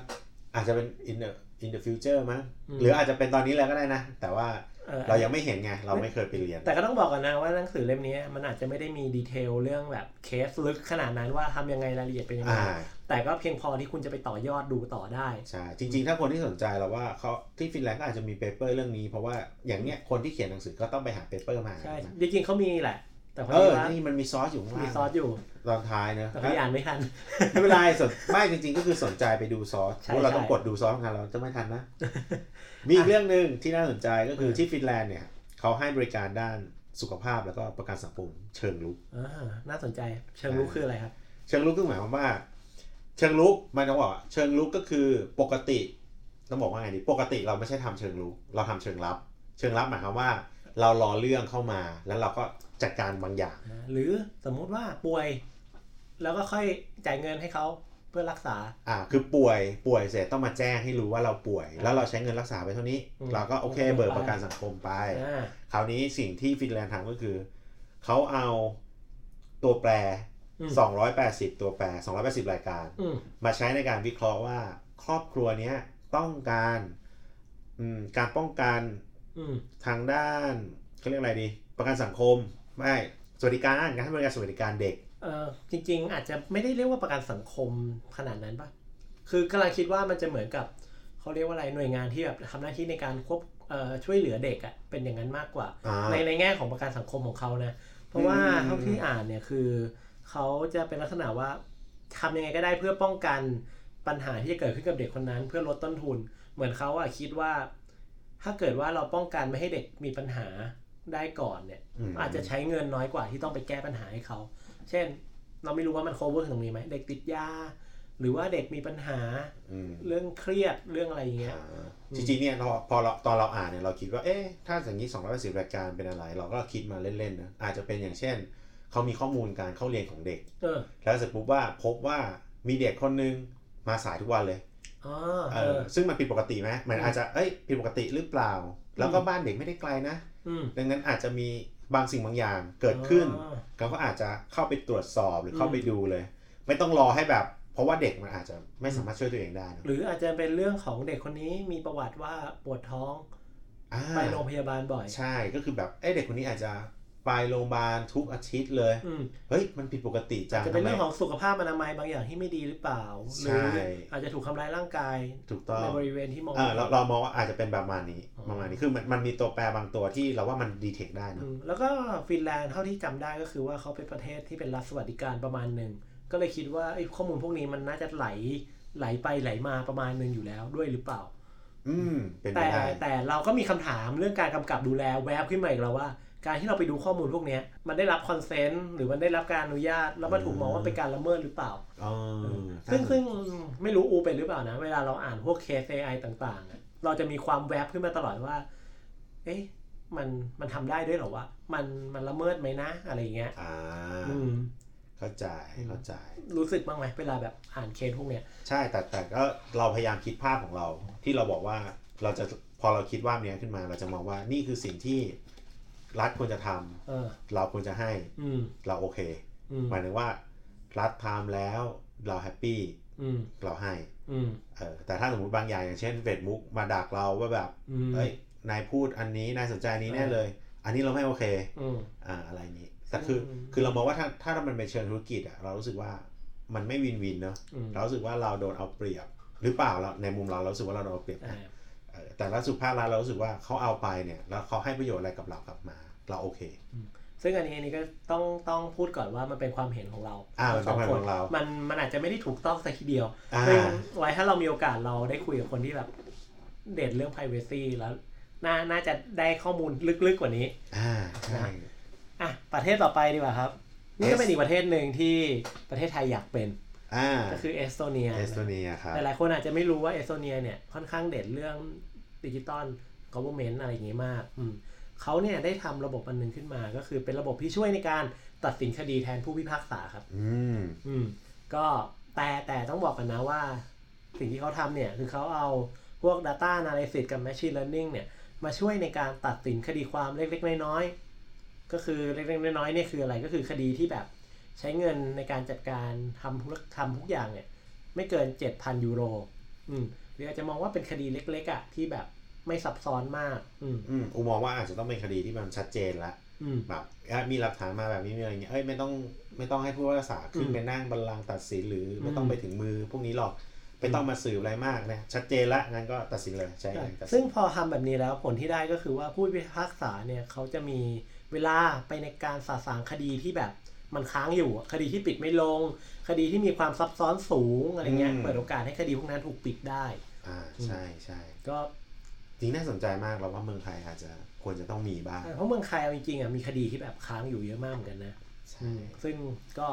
อาจจะเป็น in the in the future มั้งอืมหรืออาจจะเป็นตอนนี้แล้วก็ได้นะ แต่ว่าเออเรายังไม่เห็นไง เราไม่เคยไปเรียน แต่ก็ต้องบอกกันนะว่าหนังสือเล่มนี้มันอาจจะไม่ได้มี detail เรื่องแบบเคสลึกขนาดนั้นว่าทำยังไงรายละเอียดเป็นยังไงอ่าแต่ก็เพียงพอที่คุณจะไปต่อยอดดูต่อได้ ใช่ จริง ๆ ถ้าคนที่สนใจเราว่าเขาที่ฟินแลนด์ก็อาจจะมี paper เรื่องนี้ เพราะว่าอย่างเนี้ยคนที่เขียนหนังสือก็ต้องไปหา paper มาใช่นะจริงๆเขามีแหละ แต่พอเอดีอว่านี่มันมีซอสอยู่ข้างมีล่างซอสอยู่ ตอนท้ายเนอะแต่พี่อ่านไม่ทันไม่เป็นไรสนไม่จริง ๆ ก็คือสนใจไปดูซอสใช่เพราะเราต้องใช่กดดูซอสกันเราจะไม่ทันนะ มีอีกเรื่องหนึ่งที่น่าสนใจก็คือเออที่ฟินแลนด์เนี่ยเขาให้บริการด้านสุขภาพแล้วก็ประกันสังคมเชิงลุกอ่าน่าสนใจเชิงรู้คืออะไรครับ เชิงลุกก็หมายความว่า เชิงลุกมันต้องบอกว่าเชิงลุกก็คือปกติต้องบอกว่าไงดีปกติเราไม่ใช่ทำเชิงลุกเราทำเชิงลับ เชิงลับหมายความว่า เรารอเรื่องเข้ามาแล้วเราก็จัดการบางอย่าง หรือสมมุติว่าป่วย แล้วก็ค่อยจ่ายเงินให้เขาเพื่อรักษา อ่า คือป่วย ป่วยเสร็จต้องมาแจ้งให้รู้ว่าเราป่วย แล้วเราใช้เงินรักษาไปเท่านี้อืมเราก็โอเคโอเคเบิกไปประกันสังคมไปอ่าคราวนี้สิ่งที่ฟินแลนด์ทำก็คือ เขาเอาตัวแปรอืม280 ตัวแปร 280 รายการอืมมาใช้ในการวิเคราะห์ว่าครอบครัวเนี้ยต้องการอืมการป้องกันอืมทางด้านเขาเรียกอะไรดี ประกันสังคม ไม่ สวัสดิการ การให้บริการสวัสดิการเด็ก เออจริง ๆ อาจจะไม่ได้เรียกว่าประกันสังคมขนาดนั้นปะคือกำลังคิดว่ามันจะเหมือนกับเขาเรียกว่าอะไรหน่วยงานที่แบบทำหน้าที่ในการควบเอ่อช่วยเหลือเด็กอะเป็นอย่างนั้นมากกว่าอ่า ในในแง่ของประกันสังคมของเขานะเพราะว่าอืมเท่าที่อ่านเนี่ยคือเขาจะเป็นลักษณะว่าทำยังไงก็ได้เพื่อป้องกันปัญหาที่จะเกิดขึ้นกับเด็กคนนั้น เพื่อลดต้นทุน เหมือนเขาอะคิดว่า ถ้าเกิดว่าเราป้องกันไม่ให้เด็กมีปัญหาได้ก่อนเนี่ยอืมอาจจะใช้เงินน้อยกว่าที่ต้องไปแก้ปัญหาให้เขา เช่น เราไม่รู้ว่ามัน cover ถึงตรงนี้ไหมเด็กติดยา หรือว่าเด็กมีปัญหาอืมเรื่องเครียดเรื่องอะไรอย่างเงี้ยอ่าจริงๆเนี่ยเราพอเราตอนเราอ่านเนี่ยเราคิดว่าเอ๊ะถ้าอย่างนี้280รายการเป็นอะไร เราก็คิดมาเล่นๆนะอาจจะเป็นอย่างเช่นเขามีข้อมูลการเข้าเรียนของเด็กเออแล้วเสร็จปุ๊บว่าพบว่ามีเด็กคนนึงมาสายทุกวันเลยอ๋อเอเอออซึ่งมันผิดปกติไหมมันอาจจะเอ้ยผิดปกติหรือเปล่า แล้วก็อืมบ้านเด็กไม่ได้ไกลนะอืมดังนั้นอาจจะมี บางสิ่งบางอย่างเกิดขึ้นอ๋อเราก็อาจจะเข้าไปตรวจสอบหรือเข้าอืมไปดูเลย ไม่ต้องรอให้แบบเพราะว่าเด็กมันอาจจะไม่สามารถช่วยตัวเองได้นะหรืออาจจะเป็นเรื่องของเด็กคนนี้มีประวัติว่าปวดท้องอ่าไปโรงพยาบาลบ่อย ใช่ก็คือแบบเอ้ยเด็กคนนี้อาจจะ ไปโรงพยาบาลทุกอาทิตย์เลยอืมเฮ้ย มันผิดปกติจังจะเป็นทำไมเรื่องของสุขภาพอนามัยบางอย่างที่ไม่ดีหรือเปล่า หรือใช่อาจจะถูกทำร้ายร่างกาย ถูกต้องในบริเวณที่มองอ่าเราเรามองว่าอาจจะเป็นประมาณนี้อ๋อประมาณนี้ คือมันมันมีตัวแปรบางตัวที่เราว่ามันดีเทคได้อืเนอะมแล้วก็ฟินแลนด์เท่าที่จำได้ก็คือว่าเขาเป็นประเทศที่เป็นรัฐสวัสดิการประมาณหนึ่ง ก็เลยคิดว่าไอ้ข้อมูลพวกนี้มันน่าจะไหลไหลไปไหลมาประมาณหนึ่งอยู่แล้วด้วยหรือเปล่า อืมเป็นไปแต่ได้แต่เราก็มีคำถามเรื่องการกำกับดูแลแวบขึ้นมาอีกแล้วว่า การที่เราไปดูข้อมูลพวกเนี้ยมันได้รับคอนเซนต์หรือมันได้รับการอนุญาต แล้วมันถูกมองว่าเป็นการละเมิดหรือเปล่าอ๋อซึ่งซึ่งไม่รู้อูเป็นหรือเปล่านะ เวลาเราอ่านพวกเคส AI ต่างๆอะเราจะมีความแวบขึ้นมาตลอดว่า เอ๊ะมันมันทำได้ด้วยเหรอวะมันมันละเมิดไหมนะ อะไรอย่างเงี้ยอ่าอืมเข้าใจเข้าใจ รู้สึกบ้างไหมเวลาแบบอ่านเคสพวกเนี้ยใช่แต่แต่ก็เราพยายามคิดภาพของเรา ที่เราบอกว่าเราจะพอเราคิดว่าเนี้ยขึ้นมา เราจะมองว่านี่คือสิ่งที่ รัฐควรจะทำเออ เราควรจะให้ อืม เราโอเค อืม หมายถึงว่า รัฐทำแล้วเรา happy อืม เราให้อืม เออแต่ถ้าสมมติบางอย่างอย่างเช่นเฟซบุ๊กมาดักเราว่าแบบอืม เอ้ยนายพูดอันนี้นายสนใจอันนี้แน่เลย อันนี้เราไม่โอเค อืม อ่าอะไรนี้แต่คืออม คือเรามองว่าถ้าถ้ามันเป็นเชิงธุรกิจอะเรารู้สึกว่ามันไม่วินวินเนอะอืมเรารู้สึกว่าเราโดนเอาเปรียบ หรือเปล่าเราในมุมเราเรารู้สึกว่าเราโดนเอาเปรียบอ่านะเออ แต่ละสุภาพรัฐเรารู้สึกว่าเขาเอาไปเนี่ยแล้วเขาให้ประโยชน์อะไรกับเรากลับมา เราโอเค ซึ่งอันนี้อันนี้ก็ต้องต้องพูดก่อนว่ามันเป็นความเห็นของเราอ่ามันเป็นความเห็นของเรามันมันอาจจะไม่ได้ถูกต้องสักทีเดียวอ่า ซึ่งไว้ถ้าเรามีโอกาสเราได้คุยกับคนที่แบบเด่นเรื่อง privacy แล้วน่าน่าจะได้ข้อมูลลึกๆกว่านี้ อ่าใช่ อะประเทศต่อไปดีกว่าครับ นี่ก็เป็นอีกประเทศหนึ่งที่ประเทศไทยอยากเป็นอ่าก็คือเอสโตเนียเอสโตเนียครับ หลายๆคนอาจจะไม่รู้ว่าเอสโตเนียเนี่ยค่อนข้างเด่นเรื่อง digital government อะไรอย่างงี้มากอืมเขาเนี่ยได้ทำระบบอันหนึ่งขึ้นมา ก็คือเป็นระบบที่ช่วยในการตัดสินคดีแทนผู้พิพากษาครับ อืมอืมก็แต่แต่ต้องบอกกันนะว่า สิ่งที่เขาทำเนี่ยคือเขาเอาพวก Data Analysis กับ Machine Learning เนี่ยมาช่วยในการตัดสินคดีความเล็กๆ น้อยๆ ก็คือเล็กๆ น้อยๆเนี่ยคืออะไรก็คือคดีที่แบบใช้เงินในการจัดการทำทุกทำทุกอย่างเนี่ย ไม่เกิน 7,000 ยูโร อืมห รืออาจจะมองว่าเป็นคดีเล็กๆอะ่ะที่แบบไม่ซับซ้อนมาก อืมอืมอูมองว่าอาจจะต้องเป็นคดีที่มันชัดเจนละอืมแบบเอ้ยมีหลักฐานมาแบบนี้มีอะไรเงี้ยเอ้ยไม่ต้องไม่ต้องให้ผู้พิพากษาขึ้นอืมไปนั่งบัลลังก์ตัดสินหรืออมไม่ต้องไปถึงมือพวกนี้หรอกไม่ต้องมาสืบอะไรมากนะชัดเจนละงั้นก็ตัดสินเลยใช่ใช่ตัดสินซึ่งพอทำแบบนี้แล้วผลที่ได้ก็คือว่าผู้พิพากษาเนี่ยเขาจะมีเวลาไปในการสาสางคดีที่แบบมันค้างอยู่อะคดีที่ปิดไม่ลง คดีที่มีความซับซ้อนสูงอะไรเงี้ยเปิดโอกาสให้คดีพวกนั้นถูกปิดได้ อ่าใช่ใช่ก็จริงน่าสนใจมากเราว่าเมืองไทยอาจจะควรจะต้องมีบ้างเพราะเมืองไทยเอาจริงๆอะมีคดีที่แบบค้างอยู่เยอะมากเหมือนกันนะใช่ซึ่งก็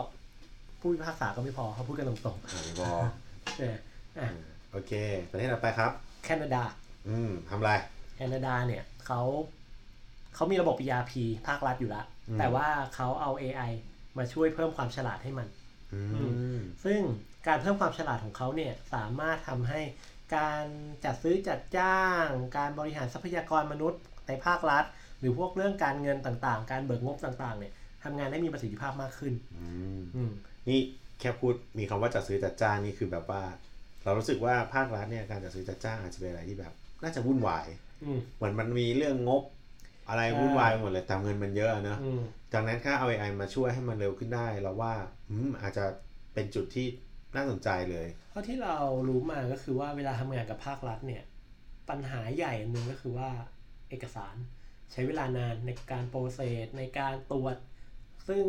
ผู้พิพากษาก็ไม่พอเขาพูดกันตรงอ่าบอๆเอออะโอเคประเทศต่อไปครับ แคนาดา อืมทำอะไรแคนาดาเนี่ยเขาเขามีระบบ ERP ภาครัฐอยู่แล้วอืมแต่ว่าเขาเอา AI มาช่วยเพิ่มความฉลาดให้มันอืมซึ่งการเพิ่มความฉลาดของเขาเนี่ยสามารถทำให้ การจัดซื้อจัดจ้าง การบริหารทรัพยากรมนุษย์ในภาครัฐ หรือพวกเรื่องการเงินต่างๆ การเบิกงบต่างๆเนี่ยทำงานได้มีประสิทธิภาพมากขึ้นอืมอืมนี่แค่พูดมีคำว่าจัดซื้อจัดจ้างนี่คือแบบว่า เรารู้สึกว่าภาครัฐเนี่ยการจัดซื้อจัดจ้างอาจจะเป็นอะไรที่แบบ น่าจะวุ่นวายอืมเหมือนมันมีเรื่องงบอะไรใช่วุ่นวายไปหมดเลยแต่เงินมันเยอะเนอะอืมดังนั้นถ้าเอา AI มาช่วยให้มันเร็วขึ้นได้ เราว่าอืมอาจจะเป็นจุดที่ น่าสนใจเลยเพราะที่เรารู้มาก็คือว่าเวลาทำงานกับภาครัฐเนี่ย ปัญหาใหญ่อันหนึ่งก็คือว่าเอกสารใช้เวลานานในการโปรเซสในการตรวจ ซึ่ง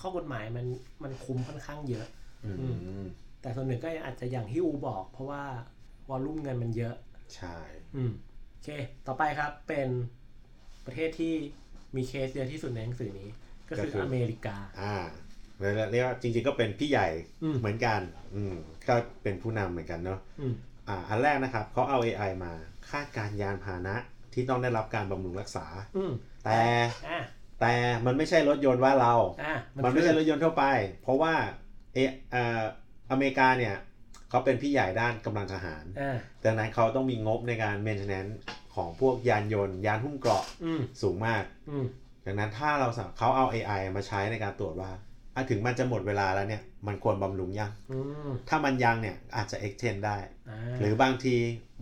ข้อกฎหมายมันมันคุมค่อนข้างเยอะอืมอืมแต่ส่วนหนึ่งก็อาจจะอย่างที่อูบอก เพราะว่าวอลลุ่มเงินมันเยอะ ใช่อืมโอเค ต่อไปครับเป็นประเทศที่มีเคสเยอะที่สุดในหนังสือนี้ ก็คืออเมริกา อ่า เรียกว่าจริง ๆ ก็เป็นพี่ใหญ่อืมเหมือนกัน อืมก็เป็นผู้นำเหมือนกันเนาะอืมอ่าอันแรกนะครับเขาเอา AI มาคาดการณ์ยานพาหนะที่ต้องได้รับการบำรุงรักษาอืมแต่อะแต่มันไม่ใช่รถยนต์ว่าเราอะมันไม่ใช่รคือถยนต์ทั่วไป เพราะว่าเอเอ่ออเมริกาเนี่ยเขาเป็นพี่ใหญ่ด้านกำลังทหารอ่าดังนั้นเขาต้องมีงบในการ maintenance ของพวกยานยนต์ ยานหุ้มเกราะอืมสูงมากอืมดังนั้นถ้าเราสั่งเขาเอา AI มาใช้ในการตรวจว่า อะถึงมันจะหมดเวลาแล้วเนี่ยมันควรบำรุงยังอืมถ้ามันยังเนี่ยอาจจะ extend ได้อ่าหรือบางที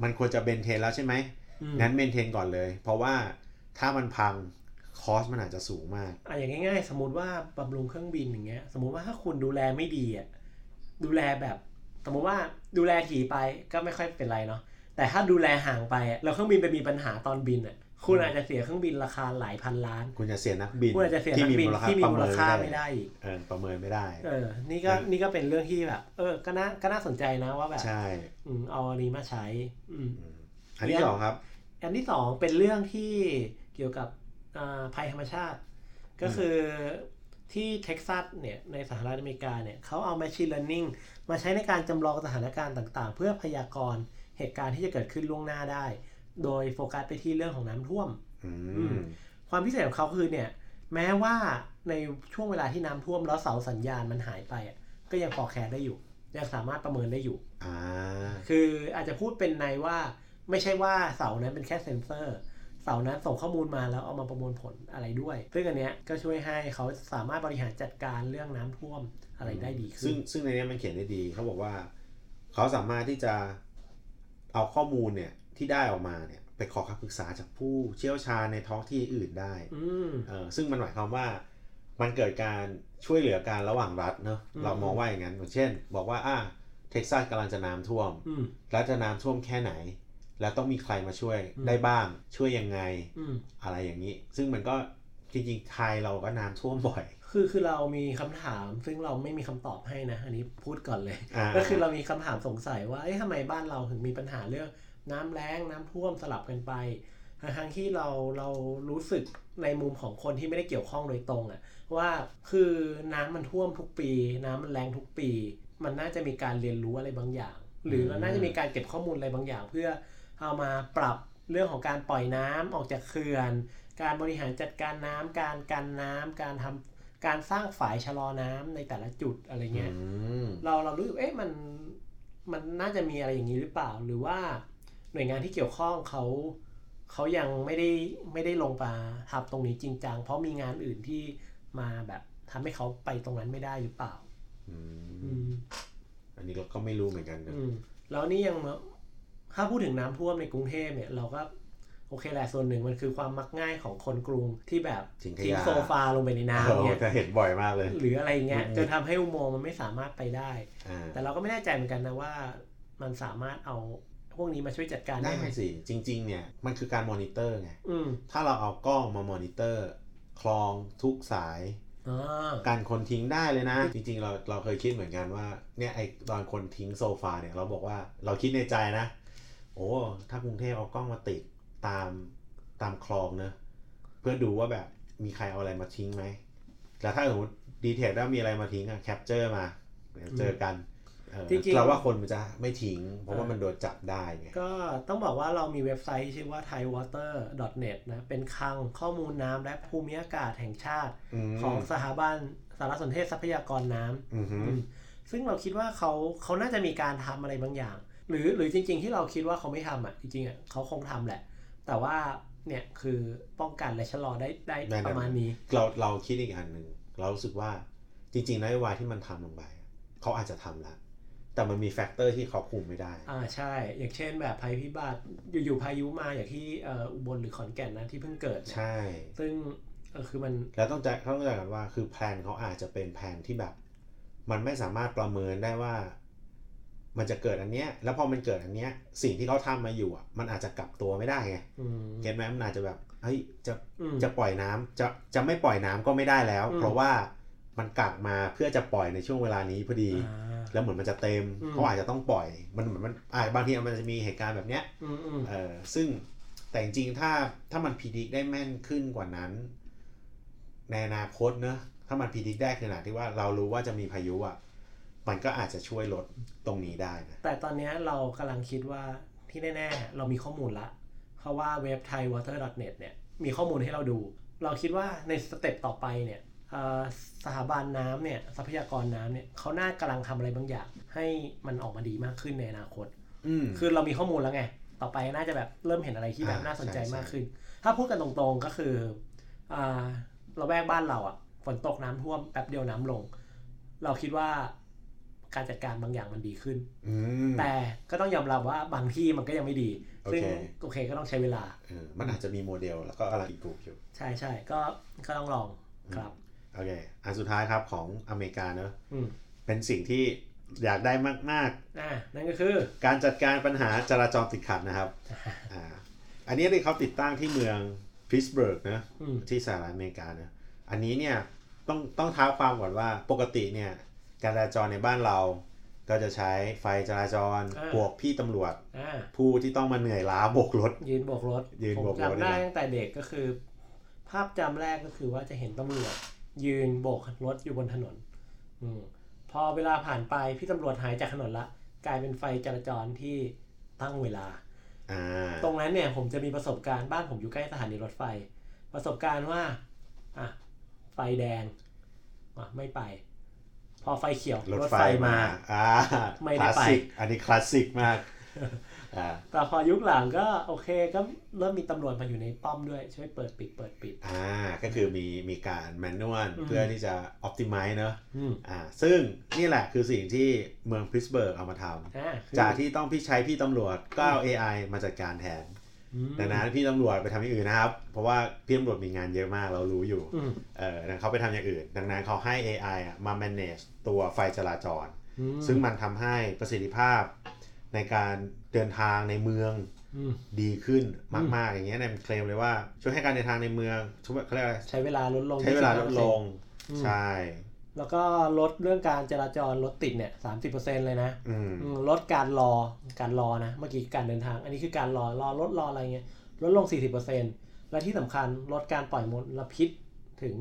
มันควรจะเบนเทนแล้วใช่ไหมมงั้นเบนเทนก่อนเลย เพราะว่าถ้ามันพังคอสมันอาจจะสูงมากอะอย่างง่าย ๆ สมมติว่าบำรุงเครื่องบินอย่างเงี้ย สมมติว่าถ้าคุณดูแลไม่ดีอะดูแลแบบ สมมติว่าดูแลถี่ไปก็ไม่ค่อยเป็นไรเนาะแต่ถ้าดูแลห่างไปอะแล้วเครื่องบินไปมีปัญหาตอนบินอะ คุณอาจจะเสียเครื่องบินราคาหลายพันล้าน คุณจะเสียนักบินคุณอาจจะเสียนัที่กมีบินมูลค่าที่มีประมูเมิลนค่าไม่ไม่ได้ได้อีกเออประเมินไม่ได้ เออ นี่ก็นี่ก็เป็นเรื่องที่แบบ เออ ก็น่าก็น่าสนใจนะว่าแบบใช่อืมเอาอันนี้มาใช้อืมอืมอันที่สองครับ อันที่สองเป็นเรื่องที่เกี่ยวกับอ่าภัยธรรมชาติ ก็คือที่เท็กซัสเนี่ยในสหรัฐอเมริกาเนี่ยเขาเอา Machine Learning มาใช้ในการจำลองสถานการณ์ต่างๆ เพื่อพยากรณ์เหตุการณ์ที่จะเกิดขึ้นล่วงหน้าได้ โดยโฟกัสไปที่เรื่องของน้ำท่วมอืมความพิเศษของเขาคือเนี่ย แม้ว่าในช่วงเวลาที่น้ำท่วมแล้วเสาสัญญาณมันหายไปอะก็ยังพอ care ได้อยู่ ยังสามารถประเมินได้อยู่อ่าคืออาจจะพูดเป็นนัยว่าไม่ใช่ว่าเสานั้นเป็นแค่เซ็นเซอร์เสานั้นส่งข้อมูลมาแล้วเอามาประมวลผลอะไรด้วย ซึ่งอันเนี้ยก็ช่วยให้เขาสามารถบริหารจัดการเรื่องน้ำท่วมอะไรได้ดีขึ้ซึ่นงซึ่งในนี้มันเขียนได้ดีเขาบอกว่า เขาสามารถที่จะเอาข้อมูลเนี่ย ที่ได้ออกมาเนี่ยไปขอคำปรึกษาจากผู้เชี่ยวชาญในท้องที่อื่นได้อืมเออซึ่งมันหมายความว่ามันเกิดการช่วยเหลือการระหว่างรัฐเนอะอืมเรามองว่าอย่างนั้นอย่างเช่น บอกว่าอ่าเท็กซัสกำลังจะน้ำท่วมอืมแล้วจะน้ำท่วมแค่ไหน แล้วต้องมีใครมาช่วยอืมได้บ้าง ช่วยยังไงอืมอะไรอย่างนี้ ซึ่งมันก็จริงๆไทยเราก็น้ำท่วมบ่อย คือคือเรามีคำถาม ซึ่งเราไม่มีคำตอบให้นะ อันนี้พูดก่อนเลยอ่าก็คือเรามีคำถามสงสัยว่าเอ๊ะทำไมบ้านเราถึงมีปัญหาเรื่อง น้ำแล้งน้ำท่วมสลับกันไปทั้งๆที่เราเรารู้สึกในมุมของคนที่ไม่ได้เกี่ยวข้องโดยตรงอะว่าคือน้ำมันท่วมทุกปี น้ำมันแรงทุกปี มันน่าจะมีการเรียนรู้อะไรบางอย่าง หรือเราน่าจะมีการเก็บข้อมูลอะไรบางอย่าง เพื่อเอามาปรับเรื่องของการปล่อยน้ำออกจากเขื่อน การบริหารจัดการน้ำการกันน้ำการทำการสร้างฝายชะลอน้ำในแต่ละจุดอะไรเงี้ยอืมเราเรารู้สึกเอ๊ะมันมันน่าจะมีอะไรอย่างนี้หรือเปล่าหรือว่า หน่วยงานที่เกี่ยวข้องเขาเขายังไม่ได้ไม่ได้ลงมาทำตรงนี้จริงจังเพราะมีงานอื่นที่มาแบบทำให้เขาไปตรงนั้นไม่ได้หรือเปล่าอืมอืมอันนี้เราก็ไม่รู้เหมือนกันนะอืมแล้วนี่ยังถ้าพูดถึงน้ำท่วมในกรุงเทพเนี่ยเราก็โอเคแหละส่วนหนึ่งมันคือความมักง่ายของคนกรุงที่แบบทิ้งขทิ้งยะโซฟาลงไปในโอ้น้ำโหเนี่ยจะเห็นบ่อยมากเลย หรืออะไรเงี้ยอืมจนทำให้อุโมงค์มันไม่สามารถไปได้อ่าแต่เราก็ไม่แน่ใจเหมือนกันนะว่า มันสามารถเอาพ วกนี้มาช่วยจัดการได้ได้ไหมสิ จริง ๆ เนี่ยมันคือการมอนิเตอร์ไงอืมถ้าเราเอากล้องมามอนิเตอร์ คลองทุกสายอ่าการคนทิ้งได้เลยนะ จริง ๆ เราเราเคยคิดเหมือนกันว่าเนี่ยไอตอนคนทิ้งโซฟาเนี่ยเราบอกว่าเราคิดในใจนะ โอ้ถ้ากรุงเทพเอากล้องมาติดตามตามคลองเนอะเพื่อดูว่าแบบมีใครเอาอะไรมาทิ้งไหมแล้วถ้าสมมติดีเทลว่ามีอะไรมาทิ้งอะ capture มาเดี๋ยวเจอกันเออ จริงๆเราว่าคนมันจะไม่ทิ้ง เพราะว่ามันโดนจับได้ไงก็ต้องบอกว่าเรามีเว็บไซต์ที่ชื่อว่า thaiwater.net นะเป็นคลังข้อมูลน้ำและภูมิอากาศแห่งชาติอืมของสถาบันสารสนเทศทรัพยากรน้ำอือฮึอืมซึ่งเราคิดว่าเขาเขาน่าจะมีการทำอะไรบางอย่าง หรือหรือจริง ๆ ที่เราคิดว่าเขาไม่ทำอะจริงๆอะเขาคงทำแหละ แต่ว่าเนี่ยคือป้องกันและชะลอได้ได้ได้ประมาณนี้ เราเราคิดอีกอันหนึ่งเรารู้สึกว่าจริงๆนโยบายที่มันทำลงไปอะเขาอาจจะทำแล้ว แต่มันมี factor ที่เขาคุมไม่ได้ อ่าใช่ อย่างเช่นแบบภัยพิบัติอยู่ๆพายุมาอย่างที่เอ่ออุบลหรือขอนแก่นนะที่เพิ่งเกิดเนี่ยใช่ ซึ่งเออคือมัน แล้วต้องใจต้องใจกันว่าคือ plan เขาอาจจะเป็น plan ที่แบบ มันไม่สามารถประเมินได้ว่า มันจะเกิดอันเนี้ย แล้วพอมันเกิดอันเนี้ย สิ่งที่เขาทำมาอยู่อะ มันอาจจะกลับตัวไม่ได้ไงอืม get ไหมมันอาจจะแบบเฮ้ยจะอืมจะปล่อยน้ำจะจะไม่ปล่อยน้ำก็ไม่ได้แล้วอืมเพราะว่า มันกลับมาเพื่อจะปล่อยในช่วงเวลานี้พอดีอ่าแล้วเหมือนมันจะเต็มอืมเขาอาจจะต้องปล่อย มันเหมือนมันอ่าบางทีมันจะมีเหตุการณ์แบบเนี้ยอืมอืมเออซึ่งแต่จริงๆถ้าถ้ามันพิจิกได้แม่นขึ้นกว่านั้น ในอนาคตเนอะถ้ามันพิจิกได้ขนาดที่ว่าเรารู้ว่าจะมีพายุอะมันก็อาจจะช่วยลดตรงนี้ได้นะแต่ตอนเนี้ยเรากำลังคิดว่าที่แน่ๆ เรามีข้อมูลละ เพราะว่าเว็บ thaiwater.net เนี่ย มีข้อมูลให้เราดู เราคิดว่าในสเต็ปต่อไปเนี่ยเอ่อ สถาบันน้ำเนี่ยทรัพยากรน้ำเนี่ยเขาน่ากำลังทำอะไรบางอย่าง ให้มันออกมาดีมากขึ้นในอนาคตอืมคือเรามีข้อมูลแล้วไง ต่อไปน่าจะแบบเริ่มเห็นอะไรที่แบบอ่าน่าสนใจใช่มากใช่ขึ้น ถ้าพูดกันตรงๆก็คืออ่าเราแวกบ้านเราอะฝนตกน้ำท่วมแป๊บเดียวน้ำลง เราคิดว่าการจัดการบางอย่างมันดีขึ้นอืมแต่ก็ต้องยอมรับว่าบางที่มันก็ยังไม่ดีโอซึ่งเคโอเคก็ต้องใช้เวลาเออมันอาจจะมีโมเดลแล้วก็อะไรอีกกลุ่มอยู่ ใช่ใช่ก็ก็ต้องลองครับ โอเค อันสุดท้ายครับของอเมริกาเนอะอืมเป็นสิ่งที่อยากได้มากอ่านั่นก็คือๆการจัดการปัญหาจราจรติดขัดนะครับอ่าอันนี้ที่เขาติดตั้งที่เมืองพิสเบิร์กนะอืมที่สหรัฐอเมริกานะอันนี้เนี่ยต้องต้องเท้าความก่อนว่าปกติเนี่ยการจราจรในบ้านเราก็จะใช้ไฟจราจรอ่าบวกพี่ตำรวจอ่าผู้ที่ต้องมาเหนื่อยล้าโบกรถ ยืนโบกรถยืนโบกรถผมจำได้นี่แหละตั้งแต่เด็กก็คือพภาพจำแรกก็คือว่าจะเห็นตำรวจ ยืนโบกรถอยู่บนถนนอืมพอเวลาผ่านไปพี่ตำรวจหายจากถนนละ กลายเป็นไฟจราจรที่ตั้งเวลาอ่าตรงนั้นเนี่ยผมจะมีประสบการณ์บ้านผมอยู่ใกล้สถานีรถไฟ ประสบการณ์ว่าอะไฟแดงอะไม่ไป พอไฟเขียวรถไฟมาอ่าไม่คได้ลาสไปสิกอันนี้คลาสสิกมากอ่า แต่พอยุคหลังก็โอเคก็เริ่มมีตำรวจมาอยู่ในป้อมด้วยช่วยเปิดปิดเปิดปิด อ่า ก็คือมีมีการแมนนวลอืมเพื่อที่จะออ t ติ i z e เนอะอืมอ่า ซึ่งนี่แหละคือสิ่งที่เมืองพริสเบิร์กเอามาทอ่าคือำจากที่ต้องพี่ใช้พี่ตำรวจก็เอา AI มาจัดการแทนอืมดังนั้นพี่ตำรวจไปทำอย่างอื่นนะครับ เพราะว่าพี่ตำรวจมีงานเยอะมากเรารู้อยู่อืมเออดังนั้นเขาไปทำอย่างอื่น ดังนั้นเขาให้ AI อะมา manage ตัวไฟจราจรอืมซึ่งมันทำให้ประสิทธิภาพ ในการเดินทางในเมืองอืมดีขึ้นมาก ๆ อย่างเงี้ยเนี่ยมันเคลมเลยว่า ช่วยให้การเดินทางในเมืองช่วยเขาเรียกอะไรใช้เวลาลดลง ใช้เวลาลดลงอืมใช่ แล้วก็ลดเรื่องการจราจรรถติดเนี่ยสามสิบเปอร์เซ็นเลยนะอืมอืมลดการรอการรอนะ เมื่อกี้การเดินทาง อันนี้คือการรอรอรถรออะไรเงี้ยลดลง40%และที่สำคัญลดการปล่อยมลพิษถึง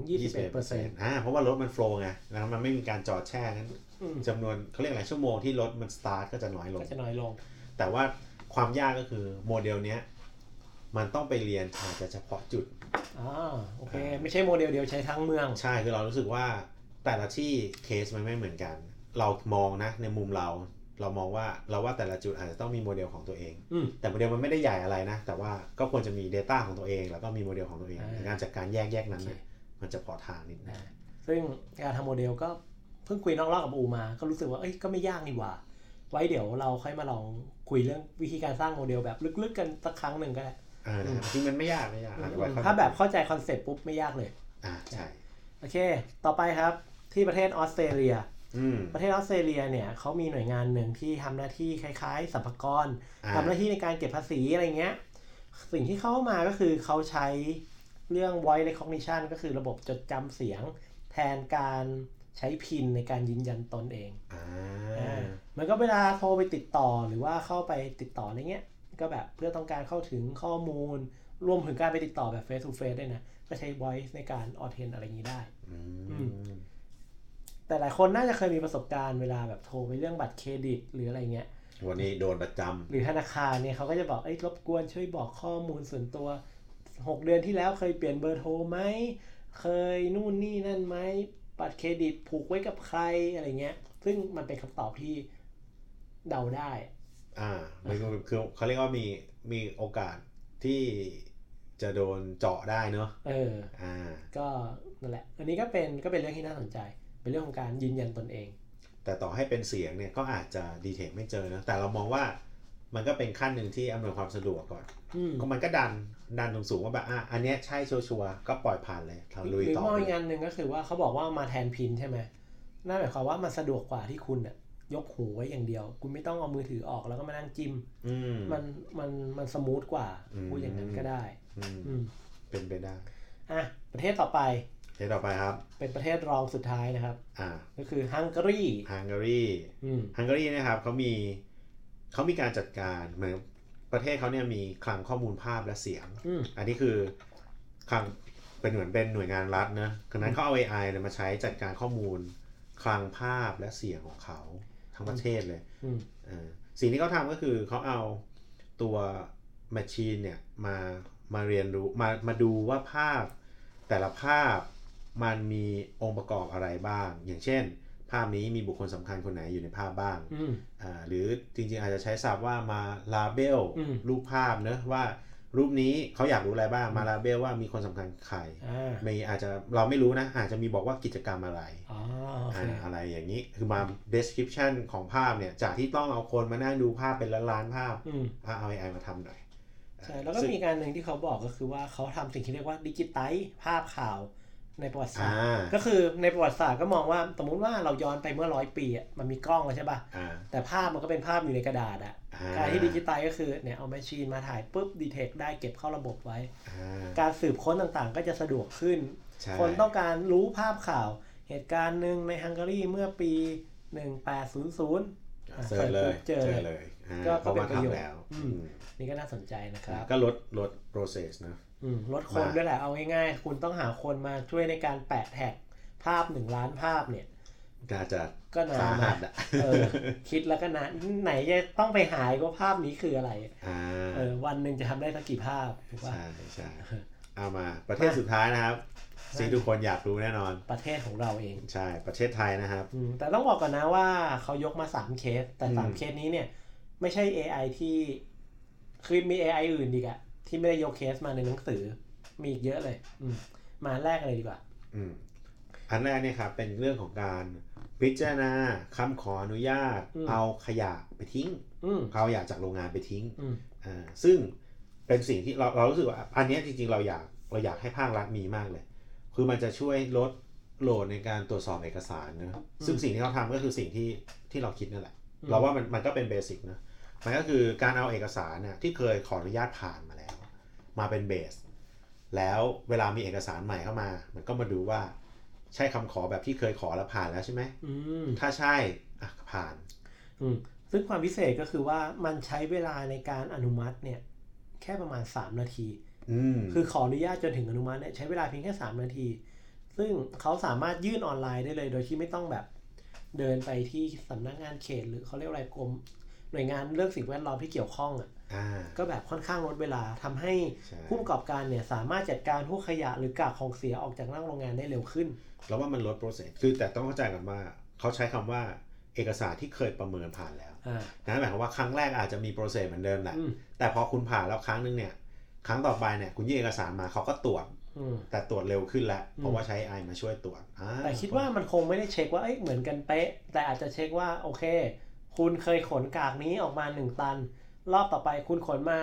21%อ่าเพราะว่ารถมันโฟล์ไงแล้วมันไม่มีการจอดแช่งั้นอืม จำนวนเขาเรียกอะไรชั่วโมงที่รถมันสตาร์ทก็จะน้อยลง ก็จะน้อยลง แต่ว่าความยากก็คือโมเดลเนี้ยมันต้องไปเรียนอาจจะเฉพาะจุดอ่าโอเค ไม่ใช่โมเดลเดียวใช้ทั้งเมือง ใช่คือเรารู้สึกว่าแต่ละที่เคสมันไม่เหมือนกัน เรามองนะในมุมเรา เรามองว่าเราว่าแต่ละจุดอาจจะต้องมีโมเดลของตัวเองอืมแต่โมเดลมันไม่ได้ใหญ่อะไรนะ แต่ว่าก็ควรจะมี Data ของตัวเอง แล้วก็มีโมเดลของตัวเองอ่าในการจัดการแยกแยกนั้นโอเคนะมันจะพอทางนิดนึงอ่าซึ่งการทำโมเดลก็เพิ่งคุยนอกรอบกับอูมา ก็รู้สึกว่าเอ้ยก็ไม่ยากนี่หว่า ไว้เดี๋ยวเราค่อยมาลองคุยเรื่องวิธีการสร้างโมเดลแบบลึกๆกันสักครั้งหนึ่งก็ได้เออนะครับจริงมันไม่ยากไม่ยากอะไว้ค่อยถ้าแบบเข้าใจ concept ปุ๊บไม่ยากเลย อ่าใช่โอเค ต่อไปครับที่ประเทศออสเตรเลียอืมประเทศออสเตรเลียเนี่ยเขามีหน่วยงานหนึ่งที่ทำหน้าที่คล้ายๆสรรพากรอ่าทำหน้าที่ในการเก็บภาษีอะไรเงี้ย สิ่งที่เข้ามาก็คือเขาใช้เรื่อง voice recognition ก็คือระบบจดจำเสียง แทนการ ใช้พินในการยืนยันตนเองอ่าอ่าเหมือนก็เวลาโทรไปติดต่อหรือว่าเข้าไปติดต่ออะไรเงี้ย ก็แบบเพื่อต้องการเข้าถึงข้อมูล รวมถึงการไปติดต่อแบบ face to face ด้วยนะ ก็ใช้ voice ในการ authent อะไรอย่างนี้ได้อือืมแต่หลายคนน่าจะเคยมีประสบการณ์เวลาแบบโทรไปเรื่องบัตรเครดิต หรืออะไรเงี้ยวันนี้โดนประจำหรือธนาคารเนี่ยเขาก็จะบอกเอ้ยรบกวนช่วยบอกข้อมูลส่วนตัว 6 เดือนที่แล้วเคยเปลี่ยนเบอร์โทรไหม เคยนู่นนี่นั่นไหม บัตรเครดิตผูกไว้กับใครอะไรเงี้ย ซึ่งมันเป็นคำตอบที่เดาได้ อ่ามันก็คือเขาเรียกว่ามีมีโอกาสที่จะโดนเจาะได้เนอะเออ อ่า ก็นั่นแหละ อันนี้ก็เป็นก็เป็นเรื่องที่น่าสนใจ เป็นเรื่องของการยืนยันตนเอง แต่ต่อให้เป็นเสียงเนี่ยก็อาจจะดีเทคไม่เจอนะ แต่เรามองว่ามันก็เป็นขั้นหนึ่งที่อำนวยความสะดวกก่อนอืมก็มันก็ดัน ดันสูงๆว่าแบบอะอันเนี้ยใช่ชัวร์ๆก็ปล่อยผ่านเลยเราลุยหรือต่อมองเลอีกยงานหนึ่งก็คือว่าเขาบอกว่ามาแทนพินใช่ไหมนั่นหมายความว่ามันสะดวกกว่าที่คุณอะยกหูไว้อย่างเดียว คุณไม่ต้องเอามือถือออกแล้วก็มานั่งจิ้มอืม มันมันมันสมูทกว่าอืม พูดอย่างนั้นก็ได้ อืมอืมเป็นไปได้อะประเทศต่อไปเทต่อไปครับ เป็นประเทศรองสุดท้ายนะครับ อ่าก็คือฮังการีฮังการี อืมฮังการีนะครับเขามีเขามีการจัดการเหมือน ประเทศเขาเนี่ยมีคลังข้อมูลภาพและเสียงอืมอันนี้คือคลังเป็นเหมือนเป็นหน่วยงานรัฐนะดังนั้นเขาเอา AI เนี่ยมาใช้จัดการข้อมูล คลังภาพและเสียงของเขาทั้งประเทศเลยอืมเออสิ่งที่เขาทำก็คือเขาเอาตัว Machine เนี่ยมามาเรียนรู้มามาดูว่าภาพแต่ละภาพมันมีองค์ประกอบอะไรบ้าง อย่างเช่น ภาพนี้มีบุคคลสำคัญคนไหนอยู่ในภาพบ้างอืมอ่าหรือจริงๆ อาจจะใช้ศัพท์ว่ามาลาเบลอืมรูปภาพเนอะว่ารูปนี้เขาอยากรู้อะไรบ้างมาลาเบลว่ามีคนสำคัญใครอ่าไม่อาจจะเราไม่รู้นะ อาจจะมีบอกว่ากิจกรรมอะไรอ๋อโอเคอ่าอะไรอย่างนี้คือมา description ของภาพเนี่ย จากที่ต้องเอาคนมานั่งดูภาพเป็นล้านๆภาพอืมอะเอา AI มาทำหน่อยใช่แล้วก็ซึ่งมีการหนึ่งที่เขาบอกก็คือว่าเขาทำสิ่งที่เรียกว่าดิจิไตภาพข่าว ในประวัติศาสตร์อ่าก็คือในประวัติศาสตร์ก็มองว่าสมมุติว่าเราย้อนไปเมื่อร้อยปีอะมันมีกล้องแล้วใช่ป่ะอ่าแต่ภาพมันก็เป็นภาพอยู่ในกระดาษอะอ่าการที่ดิจิตอลก็คือเนี่ยเอา machine มาถ่ายปุ๊บ detect ได้เก็บเข้าระบบไว้อ่าการสืบค้นต่างๆ ก็จะสะดวกขึ้นใช่คนต้องการรู้ภาพข่าว เหตุการณ์หนึ่งในฮังการีเมื่อปี 1800อะเจอเลยเจอเลยอ่าก็เขาก็มาเป็นประโยชน์ ทำแล้วอืมอืมนี่ก็น่าสนใจนะครับ ก็ลดลด process นะอืมลดคนด้วยแหละ เอาง่ายๆ คุณต้องหาคนมาช่วยในการแปะแท็กภาพหนึ่งล้านภาพเนี่ยน่าจะก็นาสานหัสนะอะเออคิดแล้วก็นานไหนจะต้องไปหายว่าภาพนี้คืออะไรอ่าเออวันหนึ่งจะทำได้สักกี่ภาพถูกป่ะใช่ใช่เอามาประเทศสุดท้ายนะครับสิ่งทุกคนอยากรู้แน่นอน ประเทศของเราเอง ใช่ประเทศไทยนะครับอืมแต่ต้องบอกก่อนนะว่าเขายกมาสามเคส แต่สามอืมเคสนี้เนี่ย ไม่ใช่ AI ที่ คือมี AI อื่นดีกอะที่ไม่ได้ยกเคสมาในหนังสือ มีอีกเยอะเลย อืม มาแรกเลยดีกว่า อืมอันแรกเนี่ยครับเป็นเรื่องของการพิจารณาคำขออนุญาต อืมเอาขยะไปทิ้งอืม เอาขยะจากโรงงานไปทิ้งอืม อ่าซึ่งเป็นสิ่งที่เราเรารู้สึกว่าอันเนี้ยจริงๆเราอยากเราอยากให้ภาครัฐมีมากเลย คือมันจะช่วยลดโหลดในการตรวจสอบเอกสารนะซึ่งสิ่งที่เขาทำก็คือสิ่งที่ที่เราคิดนั่นแหละอืมเราว่ามันมันก็เป็นเบสิกนะ มันก็คือการเอาเอกสารน่ะที่เคยขออนุญาตผ่านมาแล้ว มาเป็นเบส แล้วเวลามีเอกสารใหม่เข้ามา มันก็มาดูว่า ใช่คำขอแบบที่เคยขอแล้วผ่านแล้วใช่ไหมอืมถ้าใช่อะผ่าน อืมซึ่งความพิเศษก็คือว่ามันใช้เวลาในการอนุมัติเนี่ย แค่ประมาณ 3 นาทีอืมคือขออนุญาตจนถึงอนุมัติเนี่ยใช้เวลาเพียงแค่ 3 นาที ซึ่งเขาสามารถยื่นออนไลน์ได้เลย โดยที่ไม่ต้องแบบเดินไปที่สำนักงานเขต หรือเขาเรียกอะไรกรม หน่วยงานเรื่องสิ่งแวดล้อมที่เกี่ยวข้องอะอ่าก็แบบค่อนข้างลดเวลาทำให้ใช่ผู้ประกอบการเนี่ยสามารถจัดการพวกขยะหรือกากของเสียออกจากนั่งโรงงานได้เร็วขึ้น แล้วว่ามันลดโปรเซสคือแต่ต้องเข้าใจกันว่าเขาใช้คำว่าเอกสารที่เคยประเมินผ่านแล้วอ่านั่นหมายความว่าครั้งแรกอาจจะมีโปรเซสเหมือนเดิมแหละอืมแต่พอคุณผ่านแล้วครั้งนึงเนี่ย ครั้งต่อไปเนี่ยคุณยื่นเอกสารมาเขาก็ตรวจอืมแต่ตรวจเร็วขึ้นแล้วอืมเพราะว่าใช้ AI มาช่วยตรวจอ่าแต่คิดว่ามันคงไม่ได้เช็คว่า เอ้ยเหมือนกันเป๊ะ แต่อาจจะเช็คว่าโอเค คุณเคยขนกากนี้ออกมา 1 ตัน รอบต่อไปคุณขนมา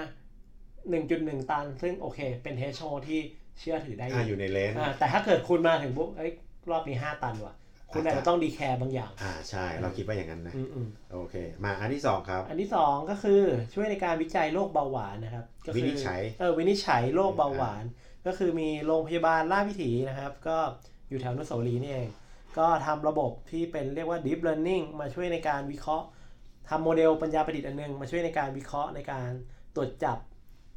1.1 ตัน ซึ่งโอเค เป็นเทสโชที่เชื่อถือได้อ่าอยู่ในเลนส์อ่าแต่ถ้าเกิดคุณมาถึงปุ๊บเอ้ยรอบนี้ 5 ตันว่ะ คุณอาจจะต้องดีแคร์บางอย่าง อ่าใช่ เราคิดว่าอย่างนั้นนะอืมอืมโอเค มาอันที่สองครับ อันที่สองก็คือช่วยในการวิจัยโรคเบาหวานนะครับก็คือวินิจฉัยเออวินิจฉัยโรคเบาหวาน ก็คือมีโรงพยาบาลราชวิถีนะครับ ก็อยู่แถวอนุสาวรีย์นี่เองก็ทำระบบที่เป็นเรียกว่า deep learning มาช่วยในการวิเคราะห์ ทำโมเดลปัญญาประดิษฐ์อันหนึง มาช่วยในการวิเคราะห์ในการตรวจจับ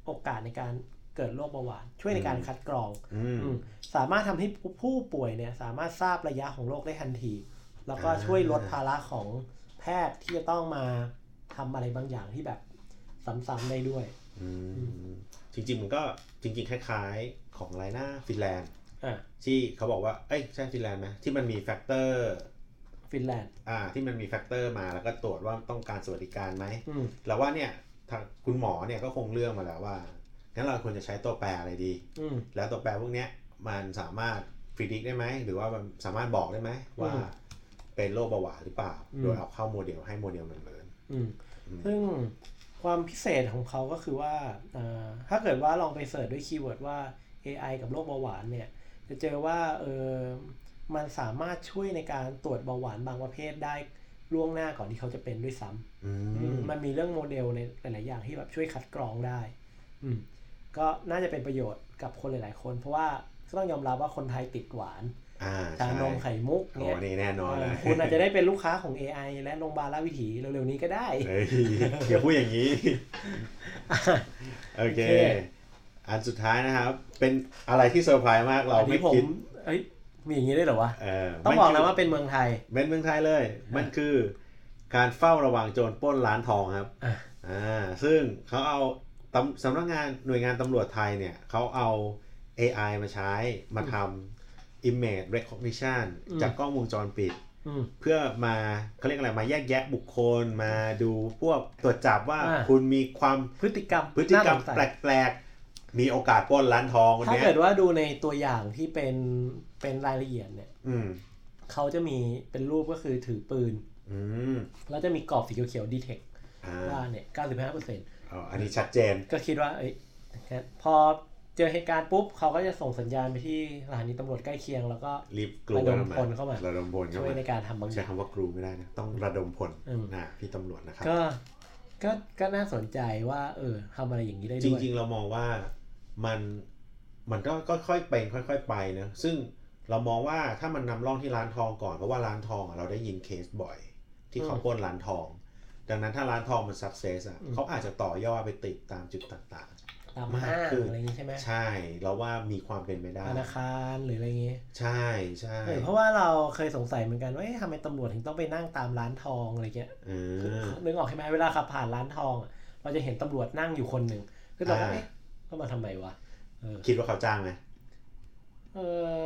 โอกาสในการเกิดโรคเบาหวาน ช่วยในการคัดกรองอืมอืมสามารถทำให้ผู้ป่วยเนี่ยสามารถทราบระยะของโรคได้ทันที แล้วก็อ่าช่วยลดภาระของแพทย์ที่จะต้องมาทำอะไรบางอย่างที่แบบซ้ำๆได้ด้วยอืมจริงๆมันก็จริง ๆ คล้ายๆของอะไรนะฟินแลนด์อะที่เขาบอกว่า เอ้ยใช่ฟินแลนด์ไหมที่มันมี factor ฟินแลนด์อ่าที่มันมี factor มาแล้วก็ตรวจว่าต้องการสวัสดิการไหมอืมเราว่าเนี่ยทางคุณหมอเนี่ยก็คงเลือกมาแล้วว่างั้นเราควรจะใช้ตัวแปรอะไรดีอืมแล้วตัวแปรพวกเนี้ยมันสามารถ predict ได้ไหมหรือว่ามันสามารถบอกได้ไหมว่าอืมเป็นโรคเบาหวานหรือเปล่าอืมโดยเอาเข้าโมเดลให้โมเดลมัน learnอืมอืมซึ่งความพิเศษของเขาก็คือว่าอ่าถ้าเกิดว่าลองไป search ด้วย keyword ว่า AI กับโรคเบาหวานเนี่ย จะเจอว่าเออ มันสามารถช่วยในการตรวจเบาหวานบางประเภทได้ล่วงหน้าก่อนที่เขาจะเป็นด้วยซ้ำอือืมมมันมีเรื่องโมเดลในหลาย ๆ อย่างที่แบบช่วยคัดกรองได้ อืมก็น่าจะเป็นประโยชน์กับคนหลาย ๆ คน เพราะว่าก็ต้องยอมรับว่าคนไทยติดหวานอ่าชานมไข่มุกโอ้เนี่ยนี่แน่นอนเอเลอยคุณอาจจะได้เป็นลูกค้าของ AI และโรงพยาบาลราชวิถีเร็ว ๆ นี้ก็ได้เฮ้ยอย่าพูดอย่างนี้โอเคโอเค อันสุดท้ายนะครับ เป็นอะไรที่เซอร์ไพรส์มากเราอันไม่นี้ผมคิดเอ้ย มีอย่างนี้ได้เหรอวะเออต้องมับอกคืนะว่าเป็นเมืองไทย เป็นเมืองไทยเลย มันคือการเฝ้าระวังโจรปล้นร้านทองครับอะอ่าซึ่งเขาเอาตำสำนักงานหน่วยงานตำรวจไทยเนี่ยเขาเอา AI มาใช้มาทำ image recognition อืมจากกล้องวงจรปิดอืมเพื่อมาเขาเรียกอะไรมาแยกแยะบุคคลมาดูพวกตรวจจับว่าอ่าคุณมีความพฤติกรรมพฤติกรรมน่าสงสัยแปลกๆ มีโอกาสปล้นร้านทองวันถ้าเนี้ยเกิดว่าดูในตัวอย่างที่เป็น เป็นรายละเอียดเนี่ยอืมเขาจะมีเป็นรูปก็คือถือปืนอืมแล้วจะมีกรอบสีเขียวๆ detect อ่าว่าเนี่ย95%อ๋ออันนี้ชัดเจนก็คิดว่าเอ้ยพอเจอเหตุการณ์ปุ๊บเขาก็จะส่งสัญญาณไปที่สถานีตำรวจใกล้เคียง แล้วก็รีบกรูระดมเข้ามาพลเข้ามาระดมพลเข้าช่วยมาในการทำบางอใช้ย่างคำว่ากรูไม่ได้นะต้องระดมพลอืมนะพี่ตำรวจนะครับก็ก็ก็น่าสนใจว่า เออทำอะไรอย่างนี้ได้จด้วยริง ๆ เรามองว่ามันมันก็ค่อยๆเป็นค่อย ๆ ไปนะซึ่ง เรามองว่าถ้ามันนำร่องที่ร้านทองก่อนเพราะว่าร้านทองอะเราได้ยินเคสบ่อย ที่เขาอืมปล้นร้านทอง ดังนั้นถ้าร้านทองมันสักเซสอะอืมเขาอาจจะต่อยอดไปติดตามจุดต่างตามมากห้างขึ้นอะไรอย่างงี้ใช่ไหมใช่เราว่ามีความเป็นไปได้ธนาคารหรืออะไรอย่างงี้ ใช่ใช่เออเพราะว่าเราเคยสงสัยเหมือนกันว่าเอ๊ะทำไมตำรวจถึงต้องไปนั่งตามร้านทองอะไรเงี้ยเออนึกออกใช่ไหมเวลาขับผ่านร้านทองอะเราจะเห็นตำรวจนั่งอยู่คนหนึ่งคือเราก็อ่าเอ๊ะก็มาทำไมวะเออคิดว่าเขาจ้างไหม เอ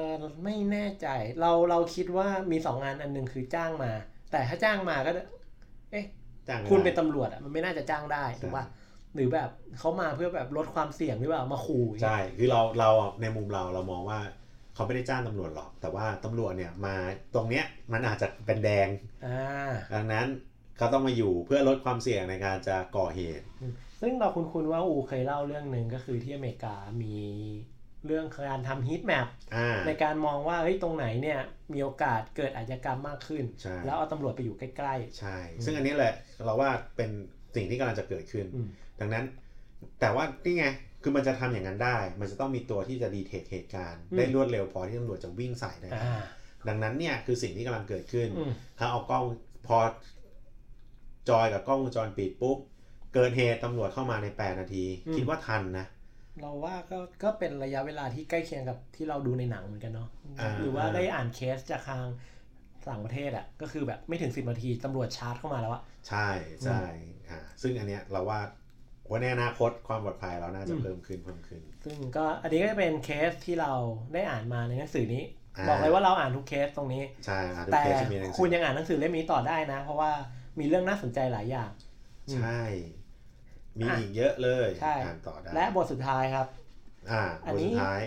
อไม่แน่ใจ เราเราคิดว่ามีสองงานอันหนึ่งคือจ้างมา แต่ถ้าจ้างมาก็ เอ๊ะจ้างไม่คุณได้เป็นตำรวจอะมันไม่น่าจะจ้างได้ถูกป่ะหรือแบบเขามาเพื่อแบบลดความเสี่ยงหรือเปล่ามาขู่อย่างเงี้ย ใช่คือเราเราอะในมุมเราเรามองว่าเขาไม่ได้จ้างตำรวจหรอก แต่ว่าตำรวจเนี่ยมาตรงเนี้ยมันอาจจะเป็นแดง อ่าดังนั้นเขาต้องมาอยู่เพื่อลดความเสี่ยงในการจะก่อเหตุ ซึ่งเราคุณคุณว่าอูเคยเล่าเรื่องหนึ่งก็คือที่อเมริกามี เรื่องการทำฮีทแมปอ่าในการมองว่าเฮ้ยตรงไหนเนี่ยมีโอกาสเกิดอาชญากรรมมากขึ้นใช่แล้วเอาตำรวจไปอยู่ใกล้ใช่ ซึ่งอันนี้แหละเราว่าเป็นสิ่งที่กำลังจะเกิดขึ้นอืมดังนั้นแต่ว่านี่ไงคือมันจะทำอย่างนั้นได้ มันจะต้องมีตัวที่จะดีเทคเหตุการณ์ได้รวดเร็วพอที่ตำรวจจะวิ่งใส่ได้ๆอ่าดังนั้นเนี่ยคือสิ่งที่กำลังเกิดขึ้นอืมเขาเอากล้องพอจอยกับกล้องวงจรปิดปุ๊บ เกิดเหตุตำรวจเข้ามาใน 8 นาที คิดว่าทันนะ เราว่าก็ก็เป็นระยะเวลาที่ใกล้เคียงกับที่เราดูในหนังเหมือนกันเนาะอ่าหรือว่าได้อ่านเคสจากทางต่างประเทศอะ่ะก็คือแบบไม่ถึงสิบนาทีตำรวจชาร์จเข้ามาแล้วอะใช่ใช่อ่าซึ่งอันเนี้ยเราว่าว่าในอนาคตความปลอดภัยเราน่าจะอืมเพิ่มขึ้นเพิ่มขึ้น ซึ่งก็อันนี้ก็จะเป็นเคสที่เราได้อ่านมาในหนังสือนี้อ่าบอกเลยว่าเราอ่านทุกเคสตรงนี้ใช่อ่าทุกแต่เคสจะมีหนังสืคุณยังอ่านหนังสือเล่มนี้ต่อได้นะ เพราะว่ามีเรื่องน่าสนใจหลายอย่าง ใช่ มีอะอีกเยอะเลยใช่อ่านต่อได้และบทสุดท้ายครับ อ่าอันบทนี้สุดท้าย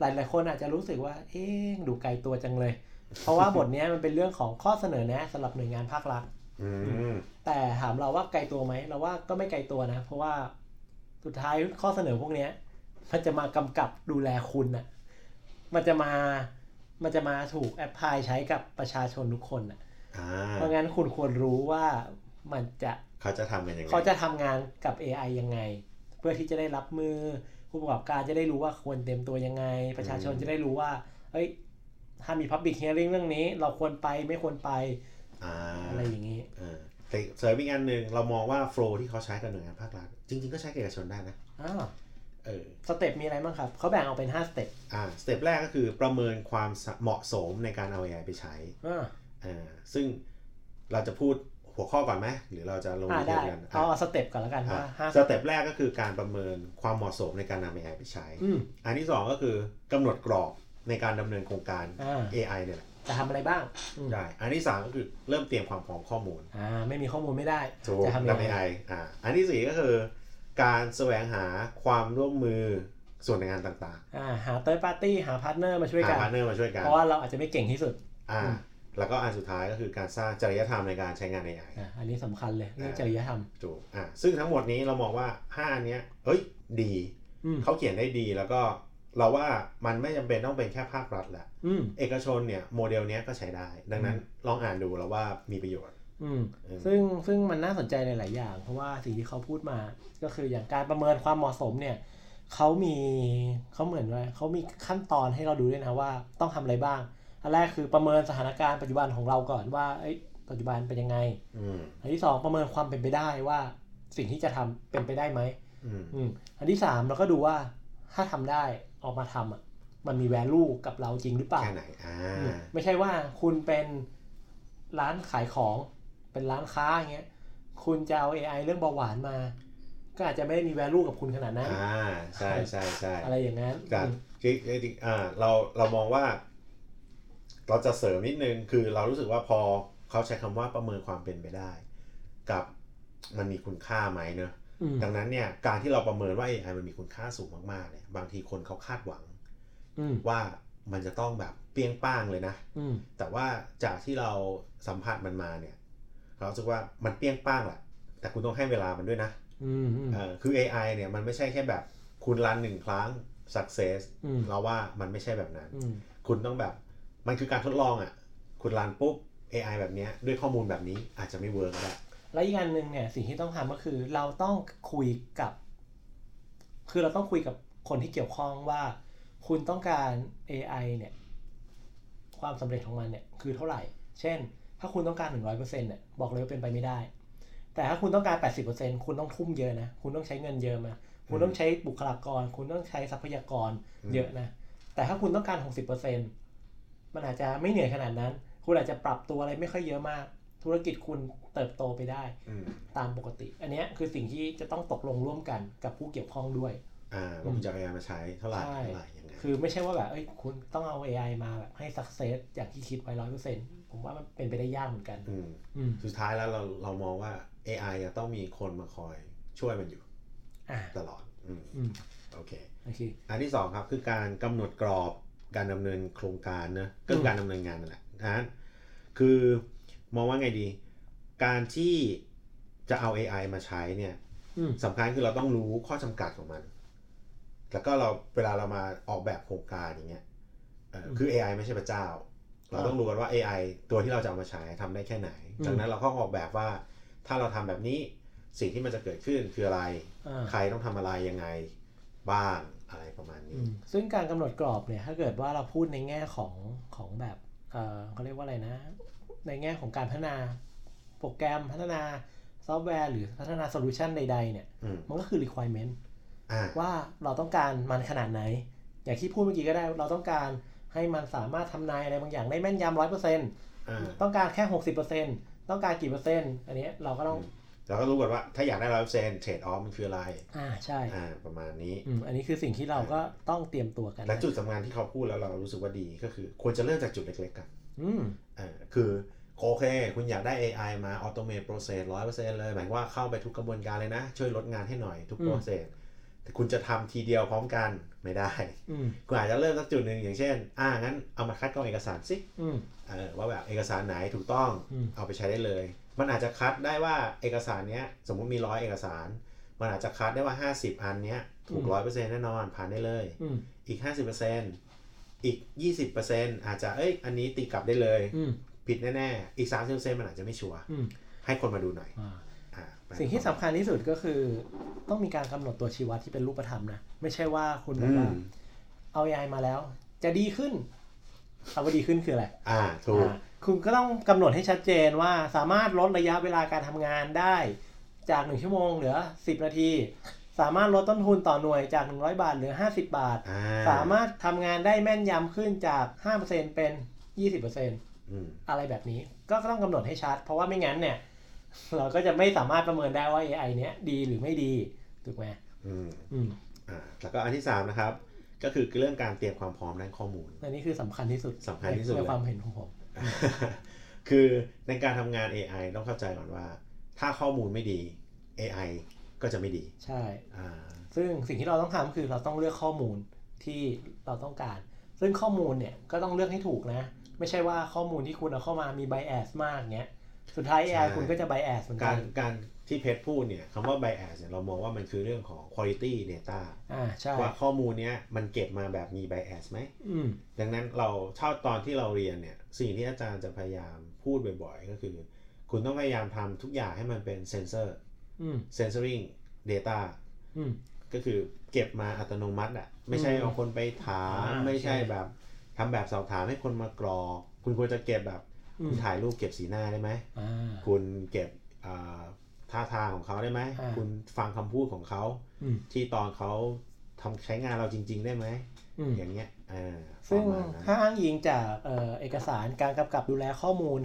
หลายหลายๆคนอาจจะรู้สึกว่า เอ๊ะดูไกลตัวจังเลย เพราะว่าบทเนี้ยมันเป็นเรื่องของข้อเสนอแนะสำหรับหน่วยงานภาครัฐอืมแต่ถามเราว่าไกลตัวไหมเราว่าก็ไม่ไกลตัวนะ เพราะว่าสุดท้ายข้อเสนอพวกเนี้ย มันจะมากำกับดูแลคุณน่ะ มันจะมามันจะมาถูกแอพพลายใช้กับประชาชนทุกคนน่ะอ่าเพราะงั้นคุณควรรู้ว่ามันจะ เขาจะทำกันยังไงเขาจะทำงานกับ AI ยังไง เพื่อที่จะได้รับมือผู้ประกอบการจะได้รู้ว่าควรเตรียมตัวยังไง ประชาชนจะได้รู้ว่าเอ้ยถ้ามี Public Hearing เรื่องนี้ เราควรไปไม่ควรไปอ่าอะไรอย่างนี้เออแต่เสริมอีกอันหนึ่งเรามองว่า flow ที่เขาใช้กับหน่วยงานภาครัฐจริง ๆ ก็ใช้กับเอกชนได้นะอ้าวเออ step มีอะไรบ้างครับ เขาแบ่งออกเป็น 5 stepอ่า step แรกก็คือประเมินความเหมาะสมในการเอา AI ไปใช้อ่าอ่าซึ่งเราจะพูด หัวข้อก่อนไหมหรือเราจะลงอ่า detail ได้กันเอาเอา step ก่อนแล้วกันอ่าว่าห้า stepแรกก็คือการประเมินความเหมาะสมในการนำ AI ไปใช้อืมอันที่สองก็คือกำหนดกรอบในการดำเนินโครงการอ่า AI เนี่ยแหละจะทำอะไรบ้างอืมได้อันที่สามก็คือเริ่มเตรียมความพร้อมข้อมูลอ่าไม่มีข้อมูลไม่ได้ถูกจะทำยังนำไง AI อ่าอันที่สี่ก็คือการแสวงหาความร่วมมือส่วนในงานต่างอ่าหา third party หา partner มาช่วยๆกัหา partnerนอร์มาช่วยกันเพราะว่าเราอาจจะไม่เก่งที่สุดอ่าอืม แล้วก็อันสุดท้ายก็คือการสร้างจริยธรรมในการใช้งาน AI อ่าอันนี้สำคัญเลยเรื่องอ่าจริยธรรม ถูกอ่าซึ่งทั้งหมดนี้เรามองว่าห้าอันเนี้ยเฮ้ยดีอืม เขาเขียนได้ดีแล้วก็เราว่ามันไม่จำเป็นต้องเป็นแค่ภาครัฐแหละอืม เอกชนเนี่ยโมเดลเนี้ยก็ใช้ได้ ดังนั้นลองอ่านดูแล้วว่ามีประโยชน์ อืม เออ ซึ่งซึ่งมันน่าสนใจในหลายอย่าง เพราะว่าสิ่งที่เขาพูดมา ก็คืออย่างการประเมินความเหมาะสมเนี่ยเขามีเขาเหมือนว่าเขามีขั้นตอนให้เราดูด้วยนะว่าต้องทำอะไรบ้าง อันแรกคือประเมินสถานการณ์ปัจจุบันของเราก่อนว่าเอ้ยปัจจุบันเป็นยังไงอืมอันที่สองประเมินความเป็นไปได้ว่าสิ่งที่จะทำเป็นไปได้ไหมอืมอืมอันที่สามเราก็ดูว่าถ้าทำได้ออกมาทำอะมันมี value กับเราจริงหรือเปล่าแค่ไหนอ่าอืมไม่ใช่ว่าคุณเป็นร้านขายของเป็นร้านค้าอย่างเงี้ยคุณจะเอา AI เรื่องเบาหวานมา ก็อาจจะไม่ได้มี value กับคุณขนาดนั้นอ่าใช่ใช่ใช่อะไรอย่างนั้นกับอืมคือคืออ่าเราเรามองว่า เราจะเสริมนิดนึงคือเรารู้สึกว่าพอเขาใช้คำว่าประเมินความเป็นไปได้ กับมันมีคุณค่าไหมเนอะอืมดังนั้นเนี่ยการที่เราประเมินว่า AI มันมีคุณค่าสูงมากๆเนี่ยบางทีคนเขาคาดหวังอืมว่ามันจะต้องแบบเปรี้ยงป้างเลยนะอืมแต่ว่าจากที่เราสัมผัสมันมาเนี่ย เรารู้สึกว่ามันเปรี้ยงป้างแหละแต่คุณต้องให้เวลามันด้วยนะอืมอืมเออคือ AI เนี่ยมันไม่ใช่แค่แบบ คุณรันหนึ่งครั้ง success อืมเราว่ามันไม่ใช่แบบนั้นอืมคุณต้องแบบ มันคือการทดลองอะ่ะ คุณรันปุ๊บ AI แบบนี้ด้วยข้อมูลแบบนี้อาจจะไม่เวิร์กก็ได้แล้วอีกอันหนึ่งเนี่ยสิ่งที่ต้องทำก็คือเราต้องคุยกับ คือเราต้องคุยกับคนที่เกี่ยวข้องว่า คุณต้องการ AI เนี่ย ความสำเร็จของมันเนี่ยคือเท่าไหร่ เช่น ถ้าคุณต้องการ 100%เนี่ยบอกเลยว่าเป็นไปไม่ได้ แต่ถ้าคุณต้องการ 80%คุณต้องทุ่มเยอะนะ คุณต้องใช้เงินเยอะมาคุณต้องใช้บุคลากร คุณต้องใช้ทรัพยากรเยอะนะ แต่ถ้าคุณต้องการ 60% มันอาจจะไม่เหนื่อยขนาดนั้น คุณอาจจะปรับตัวอะไรไม่ค่อยเยอะมาก ธุรกิจคุณเติบโตไปได้อืมตามปกติ อันเนี้ยคือสิ่งที่จะต้องตกลงร่วมกันกับผู้เกี่ยวข้องด้วยอ่าว่าคุณจะเอา AI มาใช้เท่าไหร่ใช่เท่าไหร่ยังไงคือไม่ใช่ว่าแบบเอ้ยคุณต้องเอา AI มาแบบให้ success อย่างที่คิดไว้ร้อยเปอร์เซ็นต์ผมว่ามันเป็นไปได้ยากเหมือนกันอืมอืมสุดท้ายแล้วเราเรามองว่า AI จะต้องมีคนมาคอยช่วยมันอยู่อ่าตลอดอืมอืมโอเคโอเคอันที่สองครับคือการกำหนดกรอบ การดำเนินโครงการเนอะก็คือการดำเนินงานนั่นแหละนะคือมองว่าไงดี การที่จะเอา AI มาใช้เนี่ยอืมสำคัญคือเราต้องรู้ข้อจำกัดของมัน แล้วก็เราเวลาเรามาออกแบบโครงการอย่างเงี้ยเอ่อคือ AI ไม่ใช่พระเจ้า เราต้องรู้กันว่า AI ตัวที่เราจะเอามาใช้ทำได้แค่ไหนอืมจากนั้นเราก็ออกแบบว่า ถ้าเราทำแบบนี้สิ่งที่มันจะเกิดขึ้นคืออะไรอ่าใครต้องทำอะไรยังไงบ้าง อะไรประมาณอืนี้มซึ่งการกำหนดกรอบเนี่ย ถ้าเกิดว่าเราพูดในแง่ของของแบบเออเขาเรียกว่าอะไรนะ ในแง่ของการพัฒนาโปรแกรมพัฒนาซอฟต์แวร์หรือพัฒนา solution ใด ๆ เนี่ยอืมมันก็คือ requirement อ่าว่าเราต้องการมันขนาดไหน อย่างที่พูดเมื่อกี้ก็ได้เราต้องการให้มันสามารถทำนายอะไรบางอย่างได้แม่นยำร้อยเปอร์เซ็นต์อ่าต้องการแค่หกสิบเปอร์เซ็นต์ต้องการกี่เปอร์เซ็นต์อันเนี้ยเราก็ต้อง เราก็รู้ก่อนว่าถ้าอยากได้ร้อยเปอร์เซ็นต์ trade-off มันคืออะไร อ่าใช่อ่าประมาณนี้อืมอันนี้คือสิ่งที่เราก็ต้องเตรียมตัวกันและนะจุดสำคัญที่เขาพูดแล้วเรารู้สึกว่าดีก็คือ ควรจะเริ่มจากจุดเล็กๆกันอืมอ่าคือโอเค คุณอยากได้ AI มา automate process ร้อยเปอร์เซ็นต์เลย หมายความว่าเข้าไปทุกกระบวนการเลยนะ ช่วยลดงานให้หน่อยทุก processแต่คุณจะทำทีเดียวพร้อมกันไม่ได้อืมคุณอาจจะเริ่มสักจุดหนึ่งอย่างเช่น อ่างั้นเอามาคัดกรองเอกสารสิอืมเออว่าแบบเอกสารไหนถูกต้องอืมเอาไปใช้ได้เลย มันอาจจะคัดได้ว่าเอกสารเนี้ยสมมุติมีร้อยเอกสาร มันอาจจะคัดได้ว่า50อันเนี้ยถูกร้อยเปอร์เซ็นต์แน่นอนผ่านได้เลยอืมอีก50%อีก20%อาจจะเอ้ยอันนี้ตีกลับได้เลยอืมผิดแน่ๆอีก30%มันอาจจะไม่ชัวร์อืมให้คนมาดูหน่อยอ่าอ่าสิ่งที่สำคัญที่สุดก็คือ ต้องมีการกำหนดตัวชี้วัดที่เป็นรูปธรรมนะ ไม่ใช่ว่าคุณแบอืบมว่าเอา AI มาแล้ว จะดีขึ้นคำว่าดีขึ้นคืออะไรอ่าถูกอ่า คุณก็ต้องกำหนดให้ชัดเจนว่าสามารถลดระยะเวลาการทำงานได้จาก 1 ชั่วโมงเหลือ 10 นาที สามารถลดต้นทุนต่อหน่วยจาก 100 บาทเหลือ 50 บาทอ่าสามารถทำงานได้แม่นยำขึ้นจาก 5%เป็น 20%อืมอะไรแบบนี้ก็ต้องกำหนดให้ชัด เพราะว่าไม่งั้นเนี่ย เราก็จะไม่สามารถประเมินได้ว่า AI เนี้ยดีหรือไม่ดีถูกไหมอืมอืมอ่าแล้วก็อันที่สามนะครับ ก็คือเรื่องการเตรียมความพร้อมด้านข้อมูล อันนี้คือสำคัญที่สุดสำคัญที่สุดในเลยความเห็นของผม คือในการทำงาน AI ต้องเข้าใจก่อนว่า ถ้าข้อมูลไม่ดี AI ก็จะไม่ดี ใช่อ่าซึ่งสิ่งที่เราต้องทำคือเราต้องเลือกข้อมูลที่เราต้องการ ซึ่งข้อมูลเนี่ยก็ต้องเลือกให้ถูกนะ ไม่ใช่ว่าข้อมูลที่คุณเอาเข้ามามี bias มากเงี้ย สุดท้าย AI คุณก็จะ bias เหมือนกากัรนการที่เพชรพูดเนี่ยคำว่า bias เนี่ยเรามองว่ามันคือเรื่องของ quality data อ่าใช่ว่าข้อมูลเนี้ยมันเก็บมาแบบมี bias ไหมอืมดังนั้นเราเช่าตอนที่เราเรียนเนี่ย สิ่งที่อาจารย์จะพยายามพูดบ่อยๆ ก็คือ คุณต้องพยายามทำทุกอย่างให้มันเป็นเซนเซอร์อืม censoring data อืมก็คือเก็บมาอัตโนมัติอะ ไม่ใช่อืมเอาคนไปถามอ่าไม่ใช่ใช่แบบทำแบบสอบถามให้คนมากรอก คุณควรจะเก็บแบบอืคุมณถ่ายรูปเก็บสีหน้าได้ไหมอ่าคุณเก็บอ่าท่าทางของเขาได้ไหมอ่าคุณฟังคำพูดของเขาอืมที่ตอนเขาทำใช้งานเราจริง ๆ ได้ไหม อืมอย่างเงี้ยอ่าซึ่งประมาณนั้นถ้าอ้างอิงจากเอ่อเอกสารการกำกับดูแลข้อมูล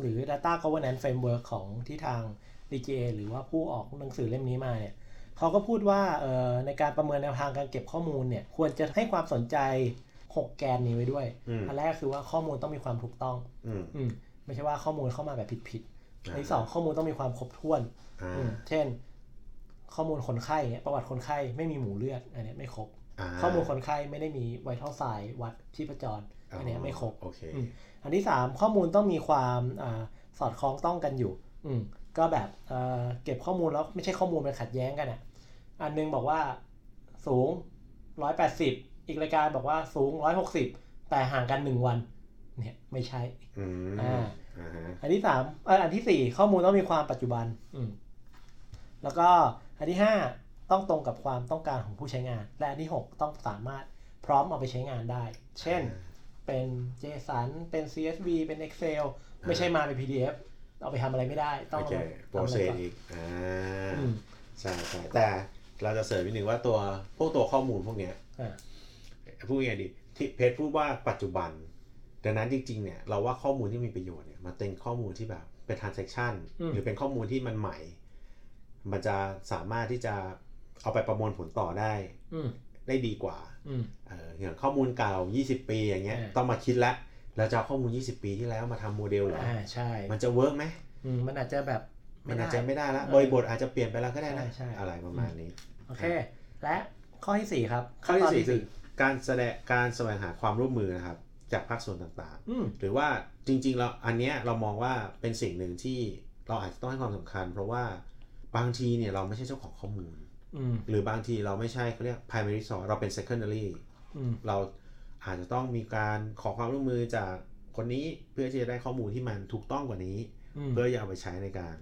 หรือ Data Governance Framework ของที่ทาง DGA หรือว่าผู้ออกหนังสือเล่มนี้มาเนี่ยเขาก็พูดว่าเอ่อในการประเมินแนวทางการเก็บข้อมูลเนี่ยควรจะให้ความสนใจ 6 แกนนี้ไว้ด้วยอืมอันแรกคือว่าข้อมูลต้องมีความถูกต้องอืมอืมไม่ใช่ว่าข้อมูลเข้ามาแบบผิดๆอ่าอันที่สองข้อมูลต้องมีความครบถ้วนอ่าอืมเช่น ข้อมูลคนไข้เนี่ยประวัติคนไข้ไม่มีหมูเลือดอันเนี้ยไม่ครบา ข้อมูลคนไข้ไม่ได้มีไวท์เท่าไซวัดชีพจรอันเนี้ยไม่ครบโอเคอืมอันที่สามข้อมูลต้องมีความอาสอดคล้องต้องกันอยู่ อืมก็แบบเอ่อเก็บข้อมูลแล้วไม่ใช่ข้อมูลมันขัดแย้งกันอะ อันหนึงบอกว่าสูงร้อยแปดสิบอีกรายการบอกว่าสูงร้อยหกสิบแต่ห่างกันหนึ่งวัน เนี่ยไม่ใช่อืมอ่าอ่าฮะอันที่สามเอออันที่สี่ข้อมูลต้องมีความปัจจุบัน อืมแล้วก็อันที่ห้า ต้องตรงกับความต้องการของผู้ใช้งาน และอันที่หกต้องสามารถพร้อมเอาไปใช้งานได้ เช่น เป็น JSON เป็น CSV เป็น Excel ไม่ใช่มาเป็น PDF เอาไปทำอะไรไม่ได้ ต้องโอเคเอาโปรทำอะเซไรสก่อนอีกอ่าอืมใช่ใช่แต่เราจะเสริมนิดนึงว่าตัวพวกตัวข้อมูลพวกเนี้ยอ่าพูดยังไงดีที่เพจพูดว่าปัจจุบัน ดังนั้นจริงๆเนี่ยเราว่าข้อมูลที่มีประโยชน์เนี่ยมันเป็นข้อมูลที่แบบเป็น transaction อืมหรือเป็นข้อมูลที่มันใหม่ มันจะสามารถที่จะ เอาไปประมวลผลต่อได้อืมได้ดีกว่าอืมเอออย่างข้อมูลเก่า 20 ปีอย่างเงี้ยอ่าต้องมาคิดละเราจะเอาข้อมูล 20 ปีที่แล้วมาทำโมเดลเหรออ่าใช่ มันจะ work ไหมอืมมันอาจจะแบบมันอาจจะไม่ได้ละเออบริบทอาจจะเปลี่ยนไปแล้วก็ได้นะใช่ใช่อะไรประมาณนี้โอเค และข้อที่สี่ครับ ข้อที่ตนสี่คือการแสดงการแสวงหาความร่วมมือนะครับ จากภาคส่วนต่างอืมๆหรือว่าจริงๆเราอันเนี้ยเรามองว่าเป็นสิ่งหนึ่งที่เราอาจจะต้องให้ความสำคัญ เพราะว่าบางทีเนี่ยเราไม่ใช่เจ้าของข้อมูลอืม หรือบางทีเราไม่ใช่เขาเรียก primary source เราเป็น secondary อืมเราอาจจะต้องมีการขอความร่วมมือจากคนนี้เพื่อที่จะได้ข้อมูลที่มันถูกต้องกว่านี้อืมเพื่อจะเอาไปใช้ในการ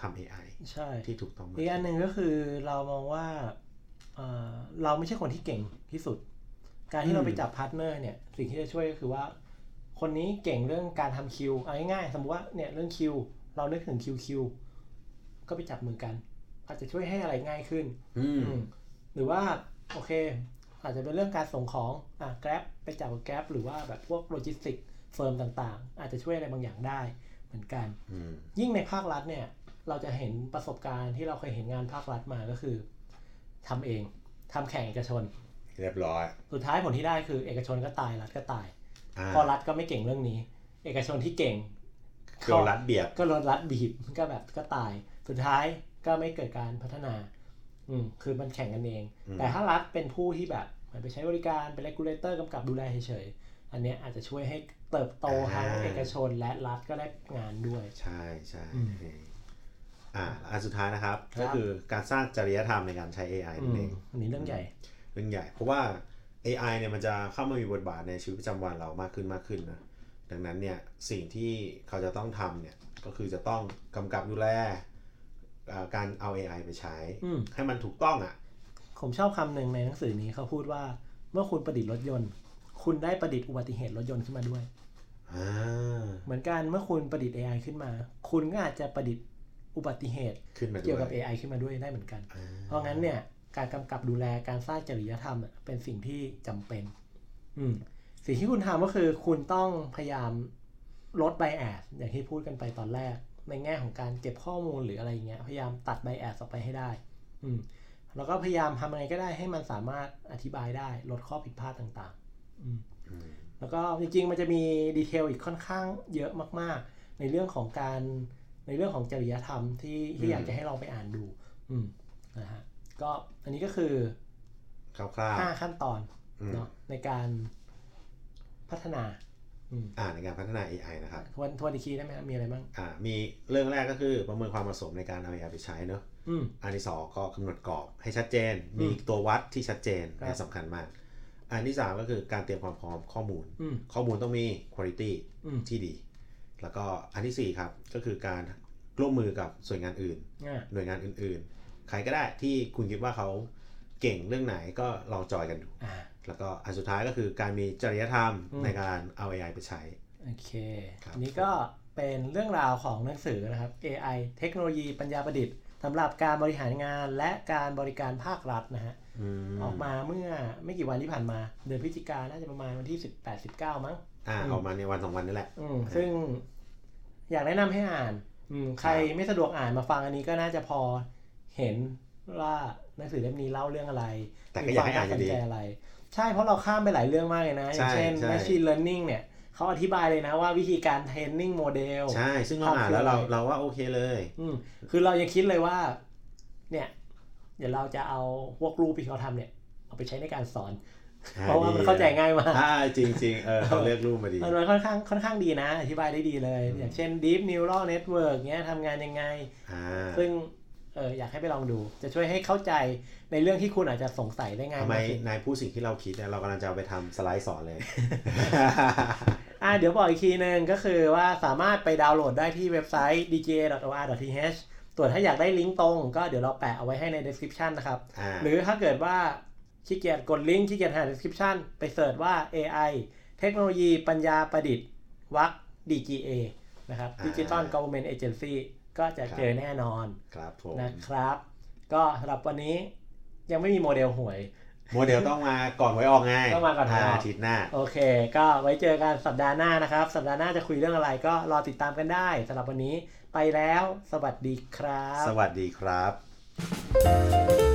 ทำ AI ใช่ที่ถูกต้องมากอีกอันหนึ่งก็คือเรามองว่าเอ่อเราไม่ใช่คนที่เก่งที่สุด การที่เราไปจับ partner เนี่ยสิ่งที่จะช่วยก็คือว่า คนนี้เก่งเรื่องการทำคิวเอาง่ายๆสมมติว่าเนี่ยเรื่องคิวเรานึกถึง QueQ ก็ไปจับมือกัน อาจจะช่วยให้อะไรง่ายขึ้นอืมอืมหรือว่าโอเค อาจจะเป็นเรื่องการส่งของอะ Grab ไปจับกับ Grab หรือว่าแบบพวก logistic firm ต่างๆ อาจจะช่วยอะไรบางอย่างได้เหมือนกันอืมยิ่งในภาครัฐเนี่ย เราจะเห็นประสบการณ์ที่เราเคยเห็นงานภาครัฐมาก็คือทำเองทำแข่งเอกชน เรียบร้อย สุดท้ายผลที่ได้คือเอกชนก็ตายรัฐก็ตายอ่าเพอรัฐก็ไม่เก่งเรื่องนี้ เอกชนที่เก่งโดนรัดเบียดก็โดนรัฐบีบก็แบบก็ตาย สุดท้าย ก็ไม่เกิดการพัฒนา อืมคือมันแข่งกันเองอืมแต่ถ้ารัฐเป็นผู้ที่แบบเหมือนไปใช้บริการเป็น regulator กำกับดูแลเฉยๆ อันเนี้ยอาจจะช่วยให้เติบโตทั้งเอกชนและรัฐก็ได้งานด้วย ใช่ใช่อืมอ่าอันสุดท้ายนะครับครับ ก็คือการสร้างจริยธรรมในการใช้ AI อืนั่นมเองอันนี้เรื่องใหญ่ เรื่องใหญ่ เพราะว่า AI เนี่ยมันจะเข้ามามีบทบาทในชีวิตประจำวันเรามากขึ้นมากขึ้นนะดังนั้นเนี่ยสิ่งที่เขาจะต้องทำเนี่ยก็คือจะต้องกำกับดูแลอ่า การเอา AI ไปใช้อืมให้มันถูกต้องอะ ผมชอบคำหนึ่งในหนังสือนี้เขาพูดว่า เมื่อคุณประดิษฐ์รถยนต์ คุณได้ประดิษฐ์อุบัติเหตุรถยนต์ขึ้นมาด้วยอ่าเหมือนกันเมื่อคุณประดิษฐ์ AI ขึ้นมา คุณก็อาจจะประดิษฐ์อุบัติเหตุขึ้นมาด้วยเกี่ยวกับ AI ขึ้นมาด้วยได้เหมือนกันอ่าเพราะงั้นเนี่ยการกำกับดูแลการสร้างจริยธรรมอะเป็นสิ่งที่จำเป็น อืมสิ่งที่คุณทำก็คือคุณต้องพยายามลดไบแอสอย่างที่พูดกันไปตอนแรก ในแง่ของการเก็บข้อมูลหรืออะไรอย่างเงี้ยพยายามตัดไบแอสออกไปให้ได้ อืมแล้วก็พยายามทำยังไงก็ได้ให้มันสามารถอธิบายได้ลดข้อผิดพลาดต่างๆอืมอืมแล้วก็จริงๆ มันจะมีดีเทลอีกค่อนข้างเยอะมากๆ ในเรื่องของการในเรื่องของจริยธรรมที่ที่อยากจะให้เราไปอ่านดู อืมนะฮะก็อันนี้ก็คือคร่าว5ขั้นตอนอืมเนาะในการพัฒนา อืมๆอ่าในการพัฒนา AI นะครับทวนทวนอีกทีได้ไหมครับมีอะไรบ้างอ่ามีเรื่องแรกก็คือประเมินความเหมาะสมในการเอา AI ไปใช้เนอะอืมอันที่สองก็กำหนดกรอบให้ชัดเจนอืมมีตัววัดที่ชัดเจนครับและสำคัญมาก อันที่สามก็คือการเตรียมความพร้อมข้อมูลอืมข้อมูลต้องมีคุณภาพอืมที่ดี แล้วก็อันที่สี่ครับก็คือการร่วมมือกับส่วนงานอื่นอ่าหน่วยงานอื่น ๆ ใครก็ได้ที่คุณคิดว่าเขาเก่งเรื่องไหนก็ลองจอยกันดูอ่า แล้วก็อันสุดท้ายก็คือการมีจริยธรรมอืมในการเอา AI ไปใช้ โอเคครับอันนี้ก็เป็นเรื่องราวของหนังสือนะครับ AI เทคโนโลยีปัญญาประดิษฐ์สำหรับการบริหารงานและการบริการภาครัฐนะฮะอืมออกมาเมื่อไม่กี่วันที่ผ่านมา เดือนพฤศจิกายนน่าจะประมาณวันที่ 18 19 มั้งอ่าอืมออกมาในวันสองวันนี่แหละอืมซึ่งอยากแนะนำให้อ่านอืมใครไม่สะดวกอ่านมาฟังอันนี้ก็น่าจะพอเห็นว่าหนังสือเล่มนี้เล่าเรื่องอะไรแต่ก็อยากให้อ่านอยู่ดีมีควมสใจอะไร ใช่เพราะเราข้ามไปหลายเรื่องมากเลยนะ อย่างเช่นใช่ machine learning เนี่ยเขาอธิบายเลยนะว่าวิธีการ training โมเดลใช่ ซึ่งเราอ่านแล้วเราเราว่าโอเคเลย อืมคือเรายังคิดเลยว่า เนี่ย เดี๋ยวเราจะเอาพวกรูปที่เขาทำเนี่ย เอาไปใช้ในการสอน เพราะว่ามันเข้าใจง่ายมากอ่าจริงจริงๆเออเขาเลือกรูปมาดีมันค่อนข้างค่อนข้างดีนะ อธิบายได้ดีเลยอืมอย่างเช่น deep neural network เนี้ยทำงานยังไงอ่าซึ่ง เอออยากให้ไปลองดู จะช่วยให้เข้าใจในเรื่องที่คุณอาจจะสงสัยได้ง่ายทำไมมากขึ้นนายพูดสิ่งที่เราคิดเนี่ยเรากำลังจะเอาไปทำสไลด์สอนเลย อ่าเดี๋ยวบอกอีกทีหนึ่งก็คือว่าสามารถไปดาวน์โหลดได้ที่เว็บไซต์ dja.or.th ส่วนถ้าอยากได้ลิงก์ตรงก็เดี๋ยวเราแปะเอาไว้ให้ใน description นะครับอ่าหรือถ้าเกิดว่าขี้เกียจกดลิงก์ขี้เกียจหา description ไปเสิร์ชว่า AI เทคโนโลยีปัญญาประดิษฐ์วัก DGA นะครับ Digital Government Agency ก็จะเจอแน่นอนครับผมนะครับ ก็สำหรับวันนี้ยังไม่มีโมเดลหวย โมเดลต้องมาก่อนไว้ออกไงต้องมาก่อนหวยออกอาทิตย์หน้า โอเค ก็ไว้เจอกันสัปดาห์หน้านะครับ สัปดาห์หน้าจะคุยเรื่องอะไรก็รอติดตามกันได้สำหรับวันนี้ไปแล้ว สวัสดีครับ สวัสดีครับ